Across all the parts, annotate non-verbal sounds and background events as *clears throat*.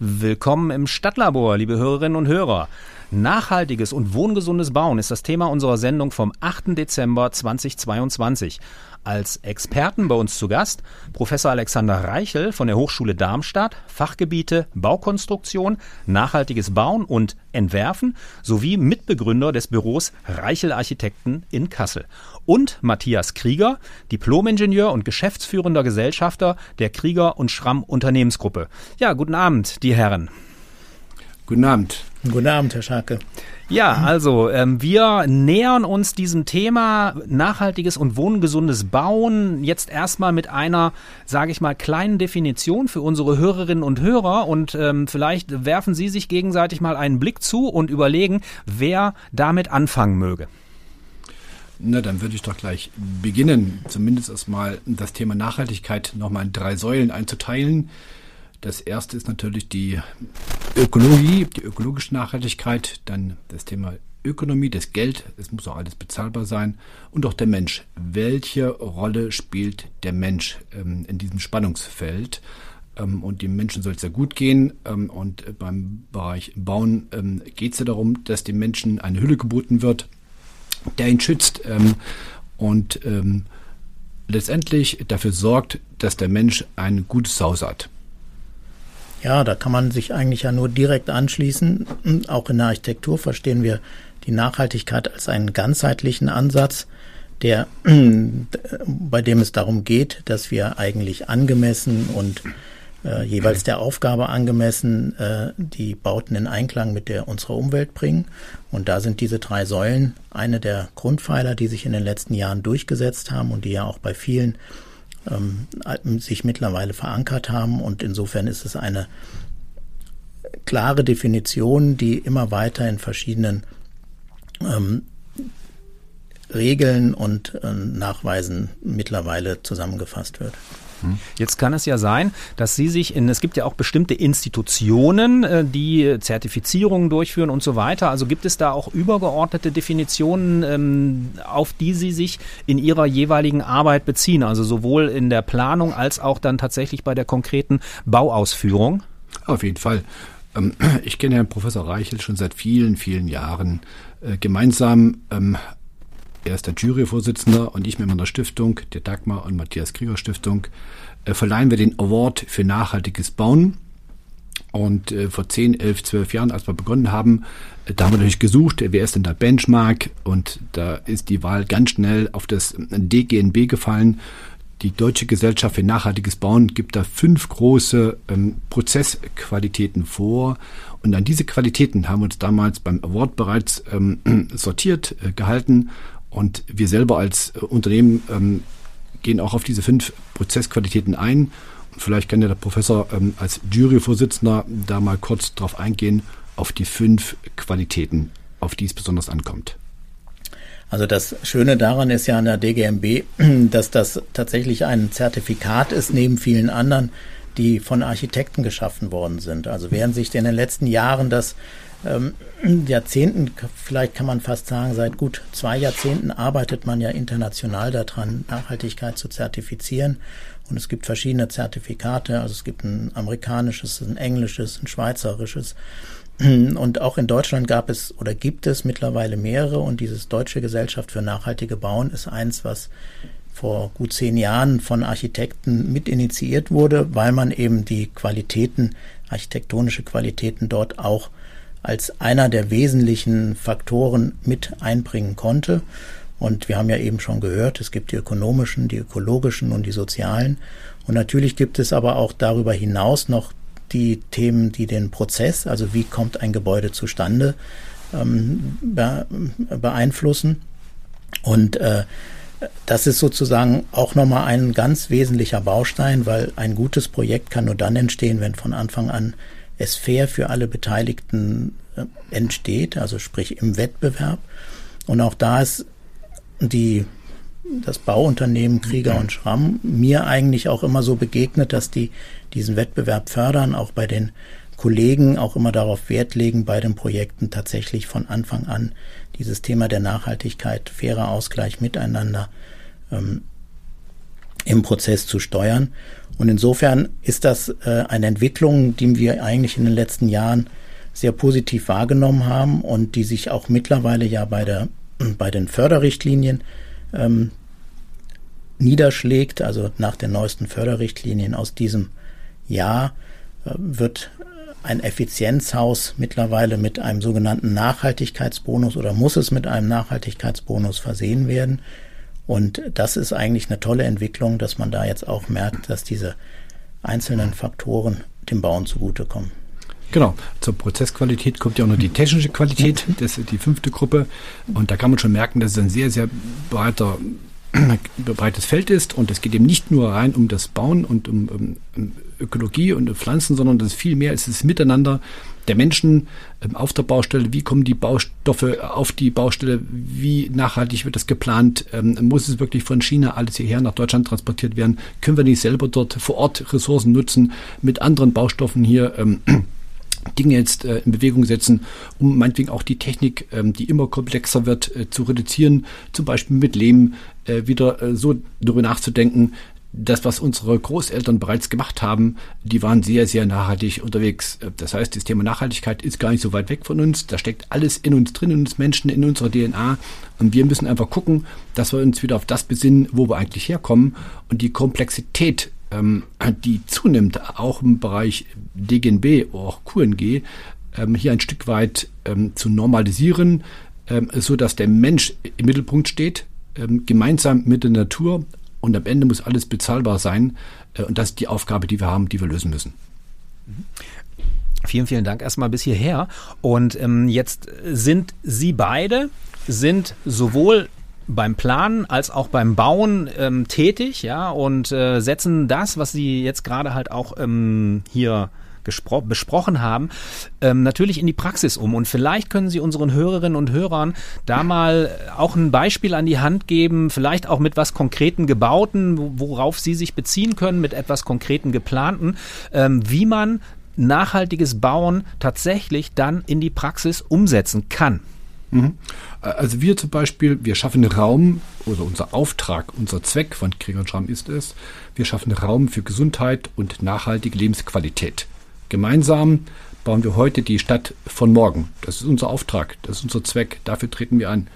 Willkommen im Stadtlabor, liebe Hörerinnen und Hörer. Nachhaltiges und wohngesundes Bauen ist das Thema unserer Sendung vom 8. Dezember 2022. Als Experten bei uns zu Gast Professor Alexander Reichel von der Hochschule Darmstadt, Fachgebiete Baukonstruktion, nachhaltiges Bauen und Entwerfen sowie Mitbegründer des Büros Reichel Architekten in Kassel. Und Matthias Krieger, Diplomingenieur und geschäftsführender Gesellschafter der Krieger und Schramm Unternehmensgruppe. Ja, guten Abend, die Herren. Guten Abend. Guten Abend, Herr Scharke. Ja, also ähm, wir nähern uns diesem Thema nachhaltiges und wohngesundes Bauen jetzt erstmal mit einer, sage ich mal, kleinen Definition für unsere Hörerinnen und Hörer und ähm, vielleicht werfen Sie sich gegenseitig mal einen Blick zu und überlegen, wer damit anfangen möge. Na, dann würde ich doch gleich beginnen, zumindest erstmal das Thema Nachhaltigkeit nochmal in drei Säulen einzuteilen. Das erste ist natürlich die Ökologie, die ökologische Nachhaltigkeit, dann das Thema Ökonomie, das Geld, es muss auch alles bezahlbar sein und auch der Mensch. Welche Rolle spielt der Mensch ähm, in diesem Spannungsfeld? Ähm, und dem Menschen soll es ja gut gehen. Ähm, und beim Bereich Bauen ähm, geht es ja darum, dass dem Menschen eine Hülle geboten wird, der ihn schützt ähm, und ähm, letztendlich dafür sorgt, dass der Mensch ein gutes Haus hat. Ja, da kann man sich eigentlich ja nur direkt anschließen. Auch in der Architektur verstehen wir die Nachhaltigkeit als einen ganzheitlichen Ansatz, der, bei dem es darum geht, dass wir eigentlich angemessen und äh, jeweils der Aufgabe angemessen äh, die Bauten in Einklang mit der unserer Umwelt bringen. Und da sind diese drei Säulen eine der Grundpfeiler, die sich in den letzten Jahren durchgesetzt haben und die ja auch bei vielen ähm, sich mittlerweile verankert haben. Und insofern ist es eine klare Definition, die immer weiter in verschiedenen ähm, Regeln und äh, Nachweisen mittlerweile zusammengefasst wird. Jetzt kann es ja sein, dass Sie sich in, es gibt ja auch bestimmte Institutionen, äh, die Zertifizierungen durchführen und so weiter. Also gibt es da auch übergeordnete Definitionen, ähm, auf die Sie sich in Ihrer jeweiligen Arbeit beziehen? Also sowohl in der Planung als auch dann tatsächlich bei der konkreten Bauausführung? Auf jeden Fall. Ähm, *clears throat* ich kenne Herrn Professor Reichel schon seit vielen, vielen Jahren. Äh, gemeinsam ähm, er ist der Juryvorsitzender und ich mit meiner Stiftung, der Dagmar und Matthias Krieger Stiftung, äh, verleihen wir den Award für nachhaltiges Bauen. Und äh, vor 10, 11, 12 Jahren, als wir begonnen haben, äh, da haben wir natürlich gesucht, wer ist denn der Benchmark? Und da ist die Wahl ganz schnell auf das DGNB gefallen. Die Deutsche Gesellschaft für nachhaltiges Bauen gibt da fünf große ähm, Prozessqualitäten vor. Und an diese Qualitäten haben wir uns damals beim Award bereits ähm, *clears throat* sortiert, äh, gehalten und wir selber als äh, Unternehmen ähm, gehen auch auf diese fünf Prozessqualitäten ein. Und vielleicht kann ja der Professor ähm, als Juryvorsitzender da mal kurz drauf eingehen, auf die fünf Qualitäten, auf die es besonders ankommt. Also das Schöne daran ist ja an der DGMB, *clears throat* dass das tatsächlich ein Zertifikat ist, neben vielen anderen, die von Architekten geschaffen worden sind. Also während sich in den letzten Jahren das ähm, Jahrzehnten, vielleicht kann man fast sagen, seit gut zwei Jahrzehnten arbeitet man ja international daran, Nachhaltigkeit zu zertifizieren. Und es gibt verschiedene Zertifikate, also es gibt ein amerikanisches, ein englisches, ein schweizerisches. *clears throat* Und auch in Deutschland gab es oder gibt es mittlerweile mehrere. Und dieses Deutsche Gesellschaft für nachhaltige Bauen ist eins, was vor gut zehn Jahren von Architekten mit initiiert wurde, weil man eben die Qualitäten, architektonische Qualitäten dort auch als einer der wesentlichen Faktoren mit einbringen konnte. Und wir haben ja eben schon gehört, es gibt die ökonomischen, die ökologischen und die sozialen. Und natürlich gibt es aber auch darüber hinaus noch die Themen, die den Prozess, also wie kommt ein Gebäude zustande, ähm, beeinflussen. Und äh, das ist sozusagen auch nochmal ein ganz wesentlicher Baustein, weil ein gutes Projekt kann nur dann entstehen, wenn von Anfang an es fair für alle Beteiligten äh, entsteht, also sprich im Wettbewerb. Und auch da ist die, das Bauunternehmen Krieger und Schramm mir eigentlich auch immer so begegnet, dass die diesen Wettbewerb fördern, auch bei den Kollegen auch immer darauf Wert legen, bei den Projekten tatsächlich von Anfang an dieses Thema der Nachhaltigkeit, fairer Ausgleich miteinander ähm, im Prozess zu steuern. Und insofern ist das äh, eine Entwicklung, die wir eigentlich in den letzten Jahren sehr positiv wahrgenommen haben und die sich auch mittlerweile ja bei, der, *clears throat* bei den Förderrichtlinien ähm, niederschlägt. Also nach den neuesten Förderrichtlinien aus diesem Jahr äh, wird ein Effizienzhaus mittlerweile mit einem sogenannten Nachhaltigkeitsbonus oder muss es mit einem Nachhaltigkeitsbonus versehen werden. Und das ist eigentlich eine tolle Entwicklung, dass man da jetzt auch merkt, dass diese einzelnen Faktoren dem Bauen zugutekommen. Genau, zur Prozessqualität kommt ja auch noch die technische Qualität, das ist die fünfte Gruppe. Und da kann man schon merken, dass es ein sehr, sehr breiter *clears throat* breites Feld ist und es geht eben nicht nur rein um das Bauen und um, um, Ökologie und um Pflanzen, sondern das ist viel mehr, es ist Miteinander der Menschen ähm, auf der Baustelle, wie kommen die Baustoffe auf die Baustelle, wie nachhaltig wird das geplant, ähm, muss es wirklich von China alles hierher nach Deutschland transportiert werden, können wir nicht selber dort vor Ort Ressourcen nutzen, mit anderen Baustoffen hier ähm, *clears throat* Dinge jetzt äh, in Bewegung setzen, um meinetwegen auch die Technik, ähm, die immer komplexer wird, äh, zu reduzieren, zum Beispiel mit Lehm äh, wieder äh, so darüber nachzudenken, das, was unsere Großeltern bereits gemacht haben, die waren sehr, sehr nachhaltig unterwegs. Das heißt, das Thema Nachhaltigkeit ist gar nicht so weit weg von uns. Da steckt alles in uns drin, in uns Menschen, in unserer DNA. Und wir müssen einfach gucken, dass wir uns wieder auf das besinnen, wo wir eigentlich herkommen. Und die Komplexität ähm, die zunimmt, auch im Bereich DGNB auch QNG, ähm, hier ein Stück weit ähm, zu normalisieren, ähm, so dass der Mensch im Mittelpunkt steht, ähm, gemeinsam mit der Natur und am Ende muss alles bezahlbar sein. Äh, und das ist die Aufgabe, die wir haben, die wir lösen müssen. Vielen, vielen Dank erstmal bis hierher. Und ähm, jetzt sind Sie beide, sind sowohl beim Planen als auch beim Bauen ähm, tätig, ja, und äh, setzen das, was Sie jetzt gerade halt auch ähm, hier besprochen haben, ähm, natürlich in die Praxis um. Und vielleicht können Sie unseren Hörerinnen und Hörern da mal auch ein Beispiel an die Hand geben, vielleicht auch mit was konkreten Gebauten, worauf Sie sich beziehen können, mit etwas konkreten geplanten, ähm, wie man nachhaltiges Bauen tatsächlich dann in die Praxis umsetzen kann. Mhm. Also wir zum Beispiel, wir schaffen Raum, oder unser Auftrag, unser Zweck von Krieger und Schramm ist es, wir schaffen Raum für Gesundheit und nachhaltige Lebensqualität. Gemeinsam bauen wir heute die Stadt von morgen. Das ist unser Auftrag, das ist unser Zweck, dafür treten wir an.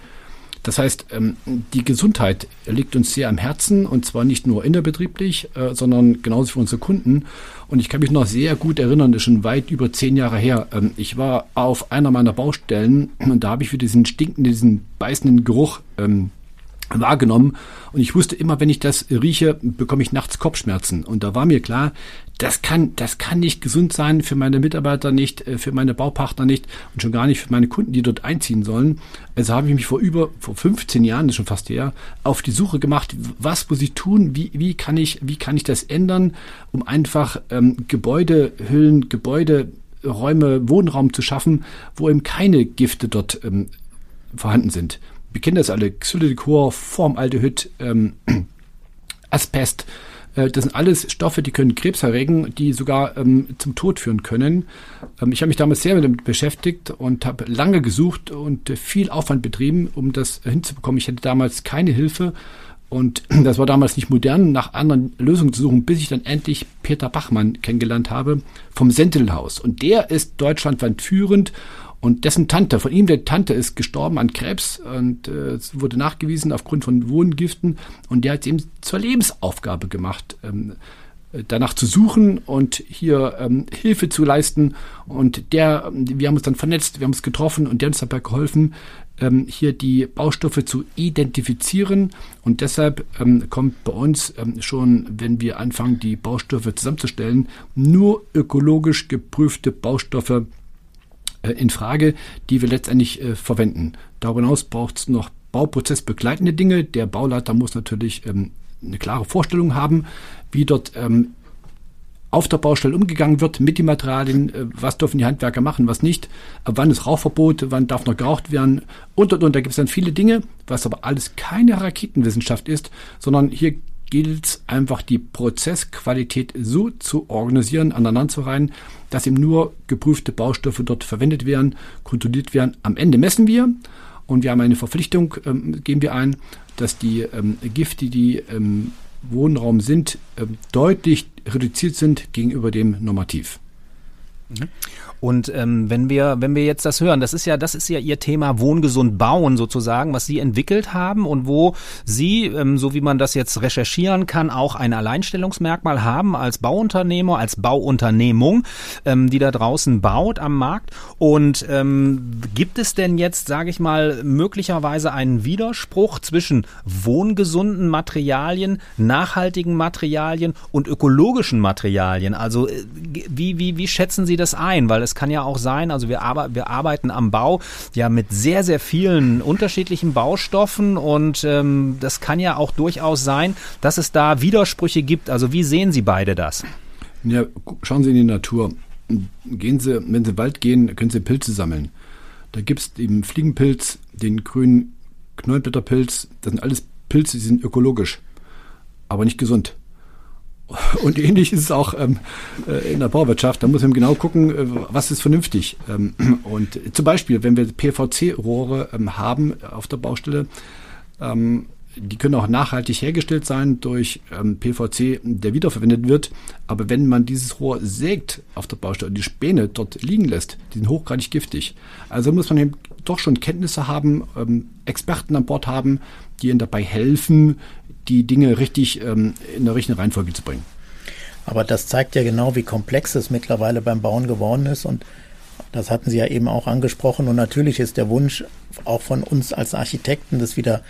Das heißt, ähm, die Gesundheit liegt uns sehr am Herzen und zwar nicht nur innerbetrieblich, äh, sondern genauso für unsere Kunden. Und ich kann mich noch sehr gut erinnern, das ist schon weit über zehn Jahre her. Ähm, ich war auf einer meiner Baustellen und da habe ich für diesen stinkenden, diesen beißenden Geruch ähm, wahrgenommen und ich wusste immer, wenn ich das rieche, bekomme ich nachts Kopfschmerzen und da war mir klar, das kann, das kann nicht gesund sein für meine Mitarbeiter nicht, äh, für meine Baupartner nicht und schon gar nicht für meine Kunden, die dort einziehen sollen. Also habe ich mich vor über, vor 15 Jahren, das ist schon fast her, auf die Suche gemacht, was muss ich tun, wie, wie kann ich, wie kann ich das ändern, um einfach ähm, Gebäudehüllen, Gebäuderäume, Wohnraum zu schaffen, wo eben keine Gifte dort ähm, vorhanden sind. Wir kennen das alle, Xylidicor, Formaldehyd, ähm, *clears throat* Asbest, äh, das sind alles Stoffe, die können Krebs erregen, die sogar ähm, zum Tod führen können. Ähm, ich habe mich damals sehr damit beschäftigt und habe lange gesucht und äh, viel Aufwand betrieben, um das hinzubekommen. Ich hatte damals keine Hilfe und *clears throat* das war damals nicht modern, nach anderen Lösungen zu suchen, bis ich dann endlich Peter Bachmann kennengelernt habe vom Sentinelhaus. Und der ist deutschlandweit führend und dessen Tante, von ihm der Tante ist gestorben an Krebs und äh, wurde nachgewiesen aufgrund von Wohngiften und der hat es ihm zur Lebensaufgabe gemacht, ähm, danach zu suchen und hier ähm, Hilfe zu leisten. Und der, wir haben uns dann vernetzt, wir haben uns getroffen und der hat uns dabei geholfen, ähm, hier die Baustoffe zu identifizieren. Und deshalb ähm, kommt bei uns ähm, schon, wenn wir anfangen, die Baustoffe zusammenzustellen, nur ökologisch geprüfte Baustoffe äh, in Frage, die wir letztendlich äh, verwenden. Darüber hinaus braucht es noch bauprozessbegleitende Dinge. Der Bauleiter muss natürlich ähm, eine klare Vorstellung haben, wie dort ähm, auf der Baustelle umgegangen wird mit den Materialien, äh, was dürfen die Handwerker machen, was nicht, wann ist Rauchverbot, wann darf noch geraucht werden und und und. Da gibt es dann viele Dinge, was aber alles keine Raketenwissenschaft ist, sondern hier gilt es einfach die Prozessqualität so zu organisieren, aneinander zu reihen, dass eben nur geprüfte Baustoffe dort verwendet werden, kontrolliert werden. Am Ende messen wir und wir haben eine Verpflichtung, ähm, geben wir ein, dass die ähm, Gifte, die ähm, Wohnraum sind, äh, deutlich reduziert sind gegenüber dem Normativ. Mhm. Und ähm, wenn wir, wenn wir jetzt das hören, das ist ja, das ist ja Ihr Thema Wohngesund bauen sozusagen, was Sie entwickelt haben und wo Sie, ähm, so wie man das jetzt recherchieren kann, auch ein Alleinstellungsmerkmal haben als Bauunternehmer, als Bauunternehmung, ähm, die da draußen baut am Markt. Und ähm, gibt es denn jetzt, sage ich mal, möglicherweise einen Widerspruch zwischen wohngesunden Materialien, nachhaltigen Materialien und ökologischen Materialien? Also äh, wie, wie, wie schätzen Sie das ein? Weil es es kann ja auch sein, also wir, arbe wir arbeiten am Bau ja mit sehr, sehr vielen unterschiedlichen Baustoffen und ähm, das kann ja auch durchaus sein, dass es da Widersprüche gibt. Also wie sehen Sie beide das? Ja, schauen Sie in die Natur. Gehen Sie, wenn Sie in Wald gehen, können Sie Pilze sammeln. Da gibt es den Fliegenpilz, den grünen Knollenblätterpilz. Das sind alles Pilze, die sind ökologisch, aber nicht gesund. Und ähnlich ist es auch ähm, äh, in der Bauwirtschaft. Da muss man genau gucken, äh, was ist vernünftig. Ähm, und zum Beispiel, wenn wir PVC-Rohre ähm, haben auf der Baustelle, ähm, die können auch nachhaltig hergestellt sein durch ähm, PVC, der wiederverwendet wird. Aber wenn man dieses Rohr sägt auf der Baustelle und die Späne dort liegen lässt, die sind hochgradig giftig. Also muss man eben doch schon Kenntnisse haben, ähm, Experten an Bord haben, die ihnen dabei helfen, die Dinge richtig ähm, in der richtigen Reihenfolge zu bringen. Aber das zeigt ja genau, wie komplex es mittlerweile beim Bauen geworden ist. Und das hatten Sie ja eben auch angesprochen. Und natürlich ist der Wunsch auch von uns als Architekten, das wieder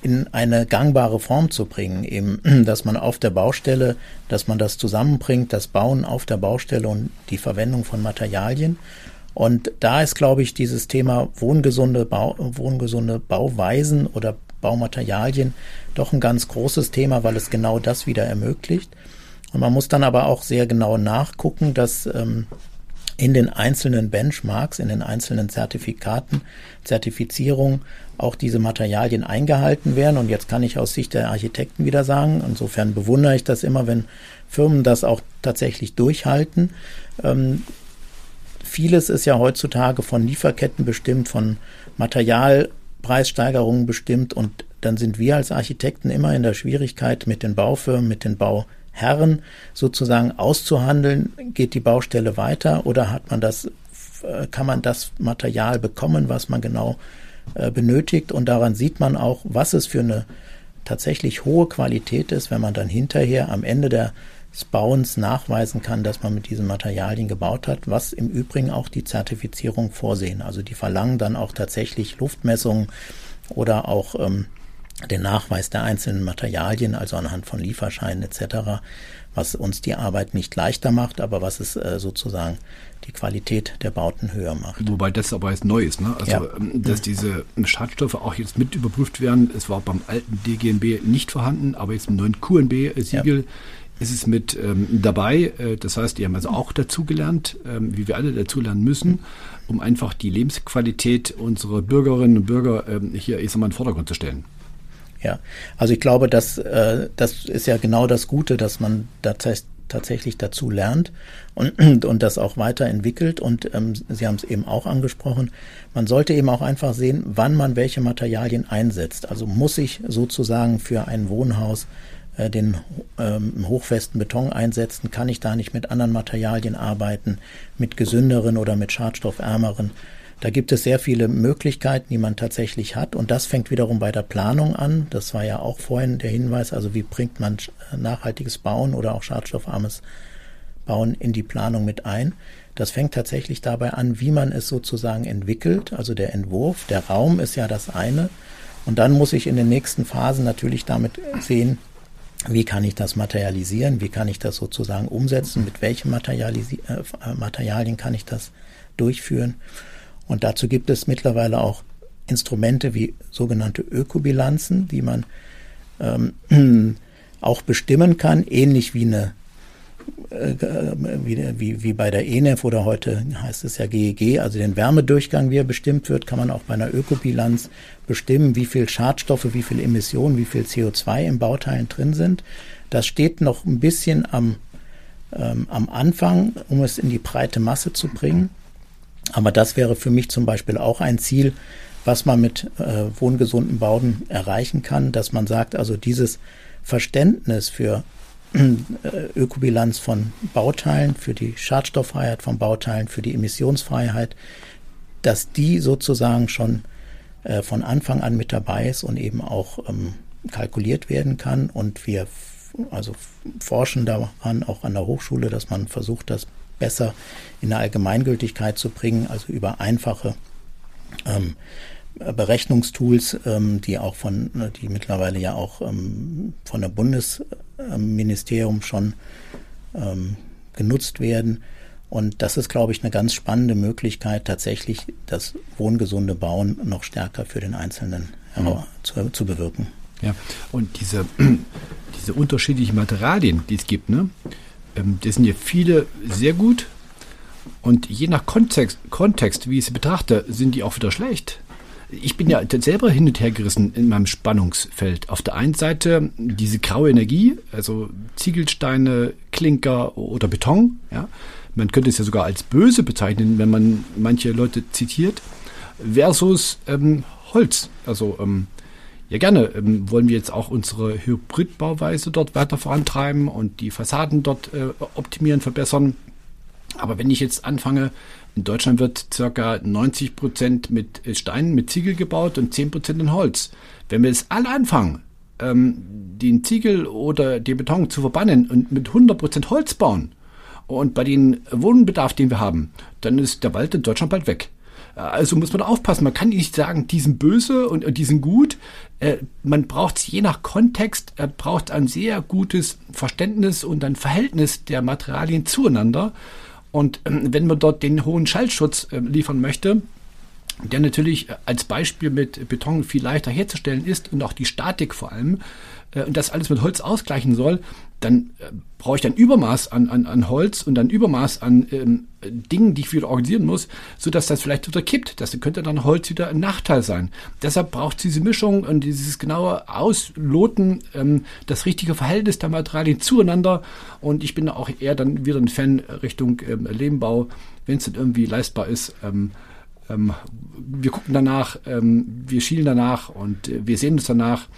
in eine gangbare Form zu bringen, eben, *clears throat* dass man auf der Baustelle, dass man das zusammenbringt, das Bauen auf der Baustelle und die Verwendung von Materialien. Und da ist, glaube ich, dieses Thema wohngesunde, Bau, wohngesunde Bauweisen oder Baumaterialien doch ein ganz großes Thema, weil es genau das wieder ermöglicht. Und man muss dann aber auch sehr genau nachgucken, dass ähm, in den einzelnen Benchmarks, in den einzelnen Zertifikaten, Zertifizierungen auch diese Materialien eingehalten werden. Und jetzt kann ich aus Sicht der Architekten wieder sagen, insofern bewundere ich das immer, wenn Firmen das auch tatsächlich durchhalten. Ähm, vieles ist ja heutzutage von Lieferketten bestimmt, von Materialpreissteigerungen bestimmt und dann sind wir als Architekten immer in der Schwierigkeit, mit den Baufirmen, mit den Bauherren sozusagen auszuhandeln, geht die Baustelle weiter oder hat man das, äh, kann man das Material bekommen, was man genau äh, benötigt? Und daran sieht man auch, was es für eine tatsächlich hohe Qualität ist, wenn man dann hinterher am Ende des Bauens nachweisen kann, dass man mit diesen Materialien gebaut hat, was im Übrigen auch die Zertifizierung vorsehen. Also die verlangen dann auch tatsächlich Luftmessungen oder auch ähm, den Nachweis der einzelnen Materialien, also anhand von Lieferscheinen etc., was uns die Arbeit nicht leichter macht, aber was es äh, sozusagen die Qualität der Bauten höher macht. Wobei das aber jetzt neu ist, ne? Also, ja. Ähm, dass diese Schadstoffe auch jetzt mit überprüft werden. Es war beim alten DGNB nicht vorhanden, aber jetzt im neuen QNB-Siegel ja. Ist es mit ähm, dabei. Äh, das heißt, die haben also auch dazugelernt, ähm, wie wir alle dazulernen müssen, um einfach die Lebensqualität unserer Bürgerinnen und Bürger ähm, hier, ich sag mal, in den Vordergrund zu stellen. Ja, also ich glaube, dass äh, das ist ja genau das Gute, dass man da tatsächlich dazu lernt und, *clears throat* und das auch weiterentwickelt. Und ähm, Sie haben es eben auch angesprochen, man sollte eben auch einfach sehen, wann man welche Materialien einsetzt. Also muss ich sozusagen für ein Wohnhaus äh, den ähm, hochfesten Beton einsetzen, kann ich da nicht mit anderen Materialien arbeiten, mit gesünderen oder mit schadstoffärmeren da gibt es sehr viele Möglichkeiten, die man tatsächlich hat. Und das fängt wiederum bei der Planung an. Das war ja auch vorhin der Hinweis. Also wie bringt man nachhaltiges Bauen oder auch schadstoffarmes Bauen in die Planung mit ein? Das fängt tatsächlich dabei an, wie man es sozusagen entwickelt. Also der Entwurf, der Raum ist ja das eine. Und dann muss ich in den nächsten Phasen natürlich damit sehen, wie kann ich das materialisieren, wie kann ich das sozusagen umsetzen, mit welchen Materialisi äh, Materialien kann ich das durchführen. Und dazu gibt es mittlerweile auch Instrumente wie sogenannte Ökobilanzen, die man ähm, *clears throat* auch bestimmen kann, ähnlich wie eine äh, wie, wie, wie bei der ENEF oder heute heißt es ja GEG, e also den Wärmedurchgang, wie er bestimmt wird, kann man auch bei einer Ökobilanz bestimmen, wie viel Schadstoffe, wie viel Emissionen, wie viel CO2 im Bauteilen drin sind. Das steht noch ein bisschen am, ähm, am Anfang, um es in die breite Masse zu bringen. Aber das wäre für mich zum Beispiel auch ein Ziel, was man mit äh, wohngesunden Bauten erreichen kann, dass man sagt, also dieses Verständnis für äh, Ökobilanz von Bauteilen, für die Schadstofffreiheit von Bauteilen, für die Emissionsfreiheit, dass die sozusagen schon äh, von Anfang an mit dabei ist und eben auch ähm, kalkuliert werden kann. Und wir also forschen daran auch an der Hochschule, dass man versucht, das besser in der Allgemeingültigkeit zu bringen, also über einfache ähm, Berechnungstools, ähm, die auch von, die mittlerweile ja auch ähm, von der Bundesministerium schon ähm, genutzt werden. Und das ist, glaube ich, eine ganz spannende Möglichkeit, tatsächlich das wohngesunde Bauen noch stärker für den Einzelnen mhm. zu, zu bewirken. Ja, und diese, *clears throat* diese unterschiedlichen Materialien, die es gibt, ne, das sind ja viele sehr gut. Und je nach Kontext, Kontext, wie ich sie betrachte, sind die auch wieder schlecht. Ich bin ja selber hin und her gerissen in meinem Spannungsfeld. Auf der einen Seite diese graue Energie, also Ziegelsteine, Klinker oder Beton. Ja. Man könnte es ja sogar als böse bezeichnen, wenn man manche Leute zitiert. Versus ähm, Holz. Also ähm, ja, gerne. Ähm, wollen wir jetzt auch unsere Hybridbauweise dort weiter vorantreiben und die Fassaden dort äh, optimieren, verbessern. Aber wenn ich jetzt anfange, in Deutschland wird circa 90 Prozent mit äh, Steinen, mit Ziegel gebaut und 10 Prozent in Holz. Wenn wir jetzt alle anfangen, ähm, den Ziegel oder den Beton zu verbannen und mit 100 Prozent Holz bauen und bei den Wohnbedarf, den wir haben, dann ist der Wald in Deutschland bald weg. Also muss man aufpassen. Man kann nicht sagen, die sind böse und, und die sind gut. Äh, man braucht je nach Kontext, er braucht ein sehr gutes Verständnis und ein Verhältnis der Materialien zueinander. Und ähm, wenn man dort den hohen Schallschutz äh, liefern möchte, der natürlich als Beispiel mit Beton viel leichter herzustellen ist und auch die Statik vor allem, äh, und das alles mit Holz ausgleichen soll, dann äh, brauche ich ein Übermaß an, an, an Holz und ein Übermaß an ähm, Dingen, die ich wieder organisieren muss, sodass das vielleicht wieder kippt. Das könnte dann Holz wieder ein Nachteil sein. Deshalb braucht es diese Mischung und dieses genaue Ausloten, ähm, das richtige Verhältnis der Materialien zueinander. Und ich bin auch eher dann wieder ein Fan Richtung ähm, Lehmbau, wenn es dann irgendwie leistbar ist. Ähm, ähm, wir gucken danach, ähm, wir schielen danach und äh, wir sehen uns danach.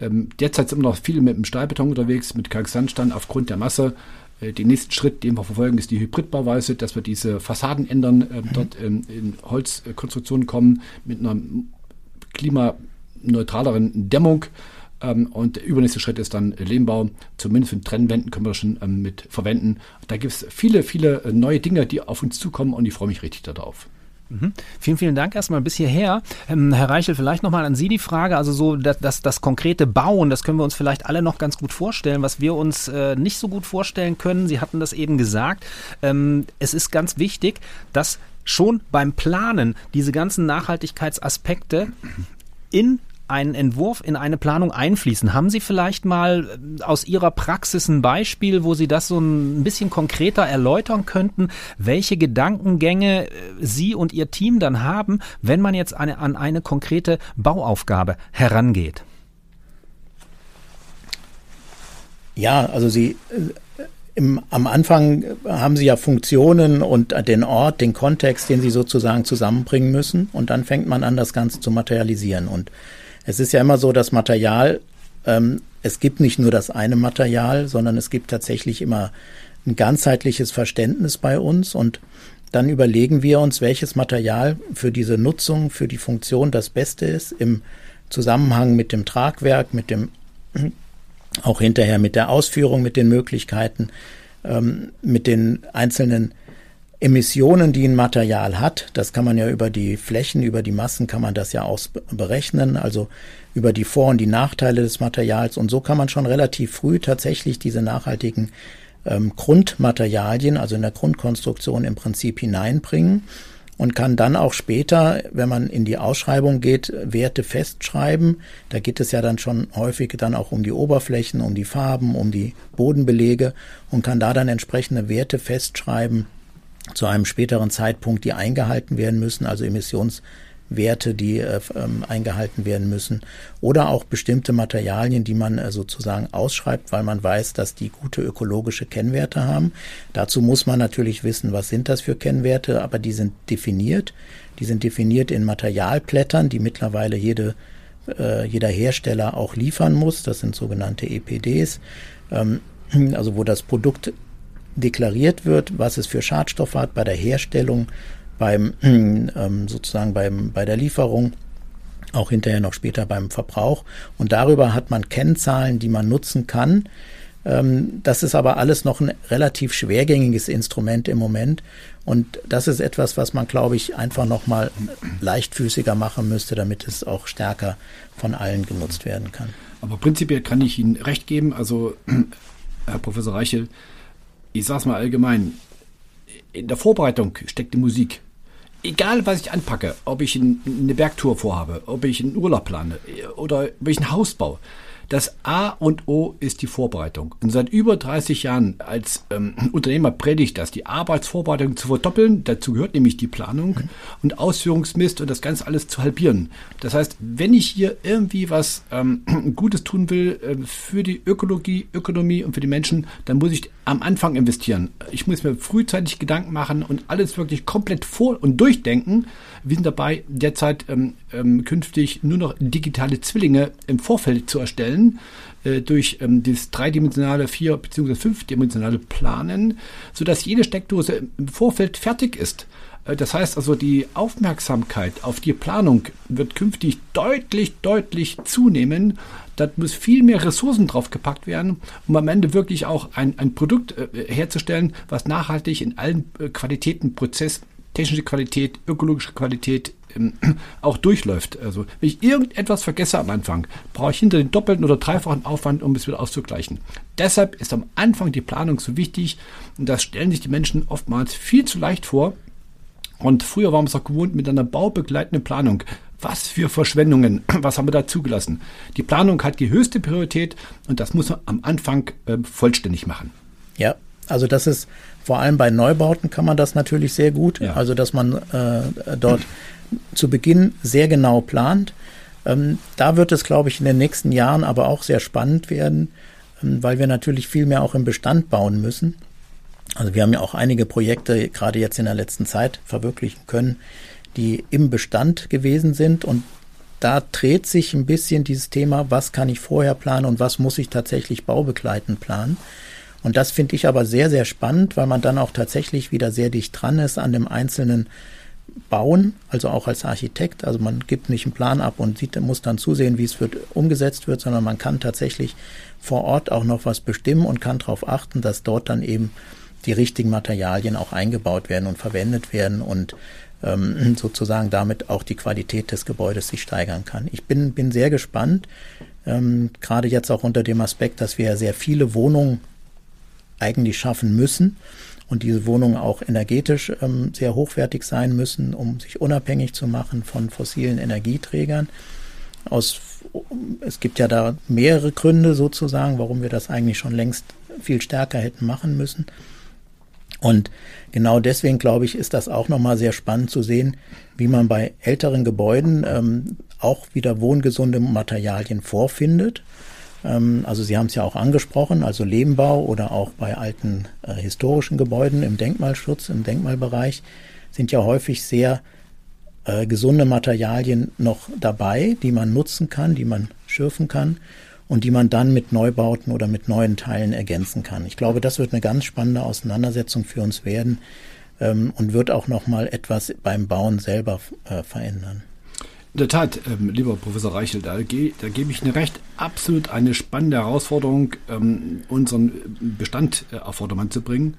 Ähm, derzeit sind wir noch viel mit dem Stahlbeton unterwegs, mit Kalksandstein aufgrund der Masse. Äh, den nächsten Schritt, den wir verfolgen, ist die Hybridbauweise, dass wir diese Fassaden ändern, äh, mhm. dort ähm, in Holzkonstruktionen kommen mit einer klimaneutraleren Dämmung. Ähm, und der übernächste Schritt ist dann Lehmbau. Zumindest für Trennwänden können wir das schon ähm, mit verwenden. Da gibt es viele, viele äh, neue Dinge, die auf uns zukommen und ich freue mich richtig darauf. Mhm. Vielen, vielen Dank erstmal bis hierher. Ähm, Herr Reichel, vielleicht nochmal an Sie die Frage. Also so das, das, das konkrete Bauen, das können wir uns vielleicht alle noch ganz gut vorstellen. Was wir uns äh, nicht so gut vorstellen können, Sie hatten das eben gesagt, ähm, es ist ganz wichtig, dass schon beim Planen diese ganzen Nachhaltigkeitsaspekte in einen Entwurf in eine Planung einfließen. Haben Sie vielleicht mal äh, aus Ihrer Praxis ein Beispiel, wo Sie das so ein bisschen konkreter erläutern könnten, welche Gedankengänge äh, Sie und Ihr Team dann haben, wenn man jetzt eine, an eine konkrete Bauaufgabe herangeht? Ja, also Sie äh, im, am Anfang haben Sie ja Funktionen und den Ort, den Kontext, den Sie sozusagen zusammenbringen müssen. Und dann fängt man an, das Ganze zu materialisieren. Und es ist ja immer so, dass Material, ähm, es gibt nicht nur das eine Material, sondern es gibt tatsächlich immer ein ganzheitliches Verständnis bei uns. Und dann überlegen wir uns, welches Material für diese Nutzung, für die Funktion das Beste ist im Zusammenhang mit dem Tragwerk, mit dem auch hinterher mit der Ausführung, mit den Möglichkeiten, ähm, mit den einzelnen Emissionen, die ein Material hat, das kann man ja über die Flächen, über die Massen kann man das ja ausberechnen, also über die Vor- und die Nachteile des Materials. Und so kann man schon relativ früh tatsächlich diese nachhaltigen ähm, Grundmaterialien, also in der Grundkonstruktion im Prinzip hineinbringen und kann dann auch später, wenn man in die Ausschreibung geht, Werte festschreiben. Da geht es ja dann schon häufig dann auch um die Oberflächen, um die Farben, um die Bodenbelege und kann da dann entsprechende Werte festschreiben, zu einem späteren Zeitpunkt, die eingehalten werden müssen, also Emissionswerte, die äh, ähm, eingehalten werden müssen, oder auch bestimmte Materialien, die man äh, sozusagen ausschreibt, weil man weiß, dass die gute ökologische Kennwerte haben. Dazu muss man natürlich wissen, was sind das für Kennwerte, aber die sind definiert. Die sind definiert in Materialblättern, die mittlerweile jede äh, jeder Hersteller auch liefern muss. Das sind sogenannte EPDs, ähm, also wo das Produkt deklariert wird, was es für Schadstoffe hat bei der Herstellung, beim *clears throat* ähm, sozusagen beim, bei der Lieferung, auch hinterher noch später beim Verbrauch. Und darüber hat man Kennzahlen, die man nutzen kann. Ähm, das ist aber alles noch ein relativ schwergängiges Instrument im Moment. Und das ist etwas, was man, glaube ich, einfach noch mal leichtfüßiger machen müsste, damit es auch stärker von allen genutzt werden kann. Aber prinzipiell kann ich Ihnen recht geben. Also, *clears throat* Herr Professor Reichel, ich sage es mal allgemein, in der Vorbereitung steckt die Musik. Egal, was ich anpacke, ob ich eine Bergtour vorhabe, ob ich einen Urlaub plane oder ob ich ein Haus baue, das A und O ist die Vorbereitung. Und seit über 30 Jahren als ähm, *clears throat* Unternehmer predigt das, die Arbeitsvorbereitung zu verdoppeln. Dazu gehört nämlich die Planung mhm. und Ausführungsmist und das Ganze alles zu halbieren. Das heißt, wenn ich hier irgendwie was ähm, *clears throat* Gutes tun will äh, für die Ökologie, Ökonomie und für die Menschen, dann muss ich am Anfang investieren. Ich muss mir frühzeitig Gedanken machen und alles wirklich komplett vor- und durchdenken. Wir sind dabei, derzeit ähm, ähm, künftig nur noch digitale Zwillinge im Vorfeld zu erstellen äh, durch ähm, das dreidimensionale, vier- bzw. fünfdimensionale Planen, sodass jede Steckdose im Vorfeld fertig ist. Äh, das heißt also, die Aufmerksamkeit auf die Planung wird künftig deutlich, deutlich zunehmen. Da muss viel mehr Ressourcen draufgepackt werden, um am Ende wirklich auch ein, ein Produkt äh, herzustellen, was nachhaltig in allen äh, Qualitäten, Prozess, technische Qualität, ökologische Qualität ähm, *clears throat* auch durchläuft. Also wenn ich irgendetwas vergesse am Anfang, brauche ich hinter den doppelten oder dreifachen Aufwand, um es wieder auszugleichen. Deshalb ist am Anfang die Planung so wichtig und das stellen sich die Menschen oftmals viel zu leicht vor. Und früher waren wir es auch gewohnt mit einer baubegleitenden Planung. Was für Verschwendungen, *clears throat* was haben wir da zugelassen? Die Planung hat die höchste Priorität und das muss man am Anfang äh, vollständig machen. Ja, also das ist vor allem bei Neubauten kann man das natürlich sehr gut. Ja. Also dass man äh, dort zu Beginn sehr genau plant. Ähm, da wird es, glaube ich, in den nächsten Jahren aber auch sehr spannend werden, ähm, weil wir natürlich viel mehr auch im Bestand bauen müssen. Also wir haben ja auch einige Projekte gerade jetzt in der letzten Zeit verwirklichen können, die im Bestand gewesen sind und da dreht sich ein bisschen dieses Thema, was kann ich vorher planen und was muss ich tatsächlich baubegleitend planen. Und das finde ich aber sehr, sehr spannend, weil man dann auch tatsächlich wieder sehr dicht dran ist an dem einzelnen Bauen, also auch als Architekt. Also man gibt nicht einen Plan ab und sieht, muss dann zusehen, wie es wird, umgesetzt wird, sondern man kann tatsächlich vor Ort auch noch was bestimmen und kann darauf achten, dass dort dann eben die richtigen Materialien auch eingebaut werden und verwendet werden und ähm, *clears throat* sozusagen damit auch die Qualität des Gebäudes sich steigern kann. Ich bin, bin sehr gespannt, ähm, gerade jetzt auch unter dem Aspekt, dass wir ja sehr viele Wohnungen eigentlich schaffen müssen und diese Wohnungen auch energetisch ähm, sehr hochwertig sein müssen, um sich unabhängig zu machen von fossilen Energieträgern. Aus, es gibt ja da mehrere Gründe sozusagen, warum wir das eigentlich schon längst viel stärker hätten machen müssen. Und genau deswegen glaube ich, ist das auch nochmal sehr spannend zu sehen, wie man bei älteren Gebäuden ähm, auch wieder wohngesunde Materialien vorfindet. Ähm, also Sie haben es ja auch angesprochen, also Lehmbau oder auch bei alten äh, historischen Gebäuden im Denkmalschutz, im Denkmalbereich sind ja häufig sehr äh, gesunde Materialien noch dabei, die man nutzen kann, die man schürfen kann und die man dann mit Neubauten oder mit neuen Teilen ergänzen kann. Ich glaube, das wird eine ganz spannende Auseinandersetzung für uns werden ähm, und wird auch noch mal etwas beim Bauen selber äh, verändern. In der Tat, ähm, lieber Professor Reichel, da, ge da gebe ich Ihnen recht, absolut eine spannende Herausforderung, ähm, unseren Bestand äh, auf Vordermann zu bringen.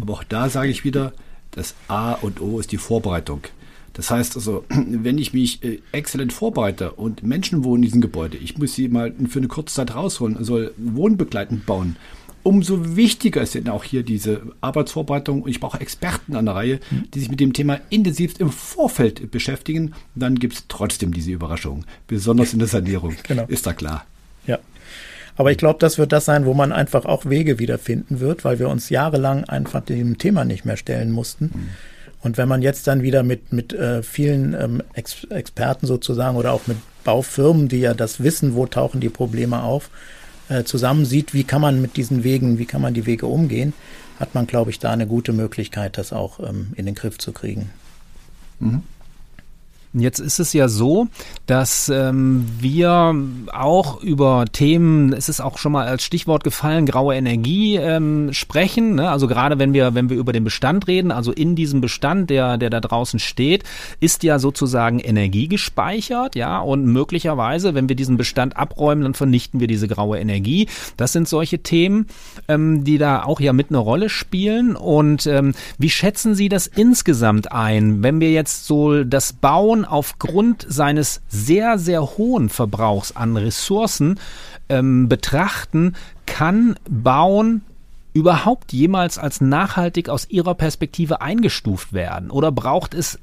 Aber auch da sage ich wieder, das A und O ist die Vorbereitung. Das heißt also, *clears throat* wenn ich mich äh, exzellent vorbereite und Menschen wohnen in diesem Gebäude, ich muss sie mal für eine kurze Zeit rausholen, soll wohnbegleitend bauen, umso wichtiger ist denn auch hier diese Arbeitsvorbereitung. Und ich brauche Experten an der Reihe, die sich mit dem Thema intensiv im Vorfeld beschäftigen. Dann gibt es trotzdem diese Überraschung, besonders in der Sanierung. *laughs* genau. Ist da klar. Ja. Aber ich glaube, das wird das sein, wo man einfach auch Wege wiederfinden wird, weil wir uns jahrelang einfach dem Thema nicht mehr stellen mussten. Mhm. Und wenn man jetzt dann wieder mit, mit äh, vielen ähm, Ex Experten sozusagen oder auch mit Baufirmen, die ja das wissen, wo tauchen die Probleme auf, äh, zusammen sieht, wie kann man mit diesen Wegen, wie kann man die Wege umgehen, hat man, glaube ich, da eine gute Möglichkeit, das auch ähm, in den Griff zu kriegen. Mhm. Jetzt ist es ja so, dass ähm, wir auch über Themen, es ist auch schon mal als Stichwort gefallen, graue Energie ähm, sprechen. Ne? Also gerade wenn wir, wenn wir über den Bestand reden, also in diesem Bestand, der, der da draußen steht, ist ja sozusagen Energie gespeichert, ja, und möglicherweise, wenn wir diesen Bestand abräumen, dann vernichten wir diese graue Energie. Das sind solche Themen, ähm, die da auch ja mit eine Rolle spielen. Und ähm, wie schätzen Sie das insgesamt ein, wenn wir jetzt so das Bauen aufgrund seines sehr, sehr hohen Verbrauchs an Ressourcen ähm, betrachten, kann Bauen überhaupt jemals als nachhaltig aus Ihrer Perspektive eingestuft werden? Oder braucht es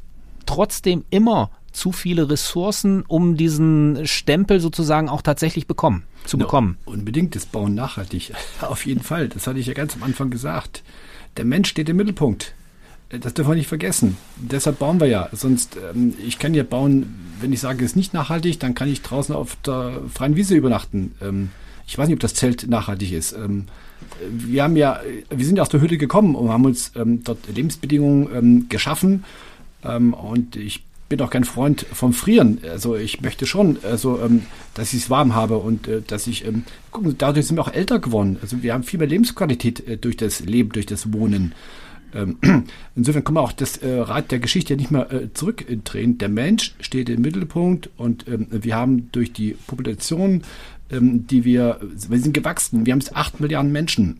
trotzdem immer zu viele Ressourcen, um diesen Stempel sozusagen auch tatsächlich bekommen, zu no, bekommen? Unbedingt das Bauen nachhaltig. *laughs* Auf jeden Fall. Das hatte ich ja ganz am Anfang gesagt. Der Mensch steht im Mittelpunkt. Das dürfen wir nicht vergessen. Deshalb bauen wir ja. Sonst, ähm, ich kann ja bauen, wenn ich sage, es ist nicht nachhaltig, dann kann ich draußen auf der freien Wiese übernachten. Ähm, ich weiß nicht, ob das Zelt nachhaltig ist. Ähm, wir haben ja, wir sind ja aus der Hütte gekommen und haben uns ähm, dort Lebensbedingungen ähm, geschaffen. Ähm, und ich bin auch kein Freund vom Frieren. Also ich möchte schon, also dass ich es warm habe und äh, dass ich, gucken, dadurch sind wir auch älter geworden. Also wir haben viel mehr Lebensqualität äh, durch das Leben, durch das Wohnen. Ähm, *clears throat* insofern kann man auch das äh, Rad der Geschichte nicht mehr äh, zurückdrehen. Der Mensch steht im Mittelpunkt und ähm, wir haben durch die Population, ähm, die wir, wir sind gewachsen, wir haben es acht Milliarden Menschen.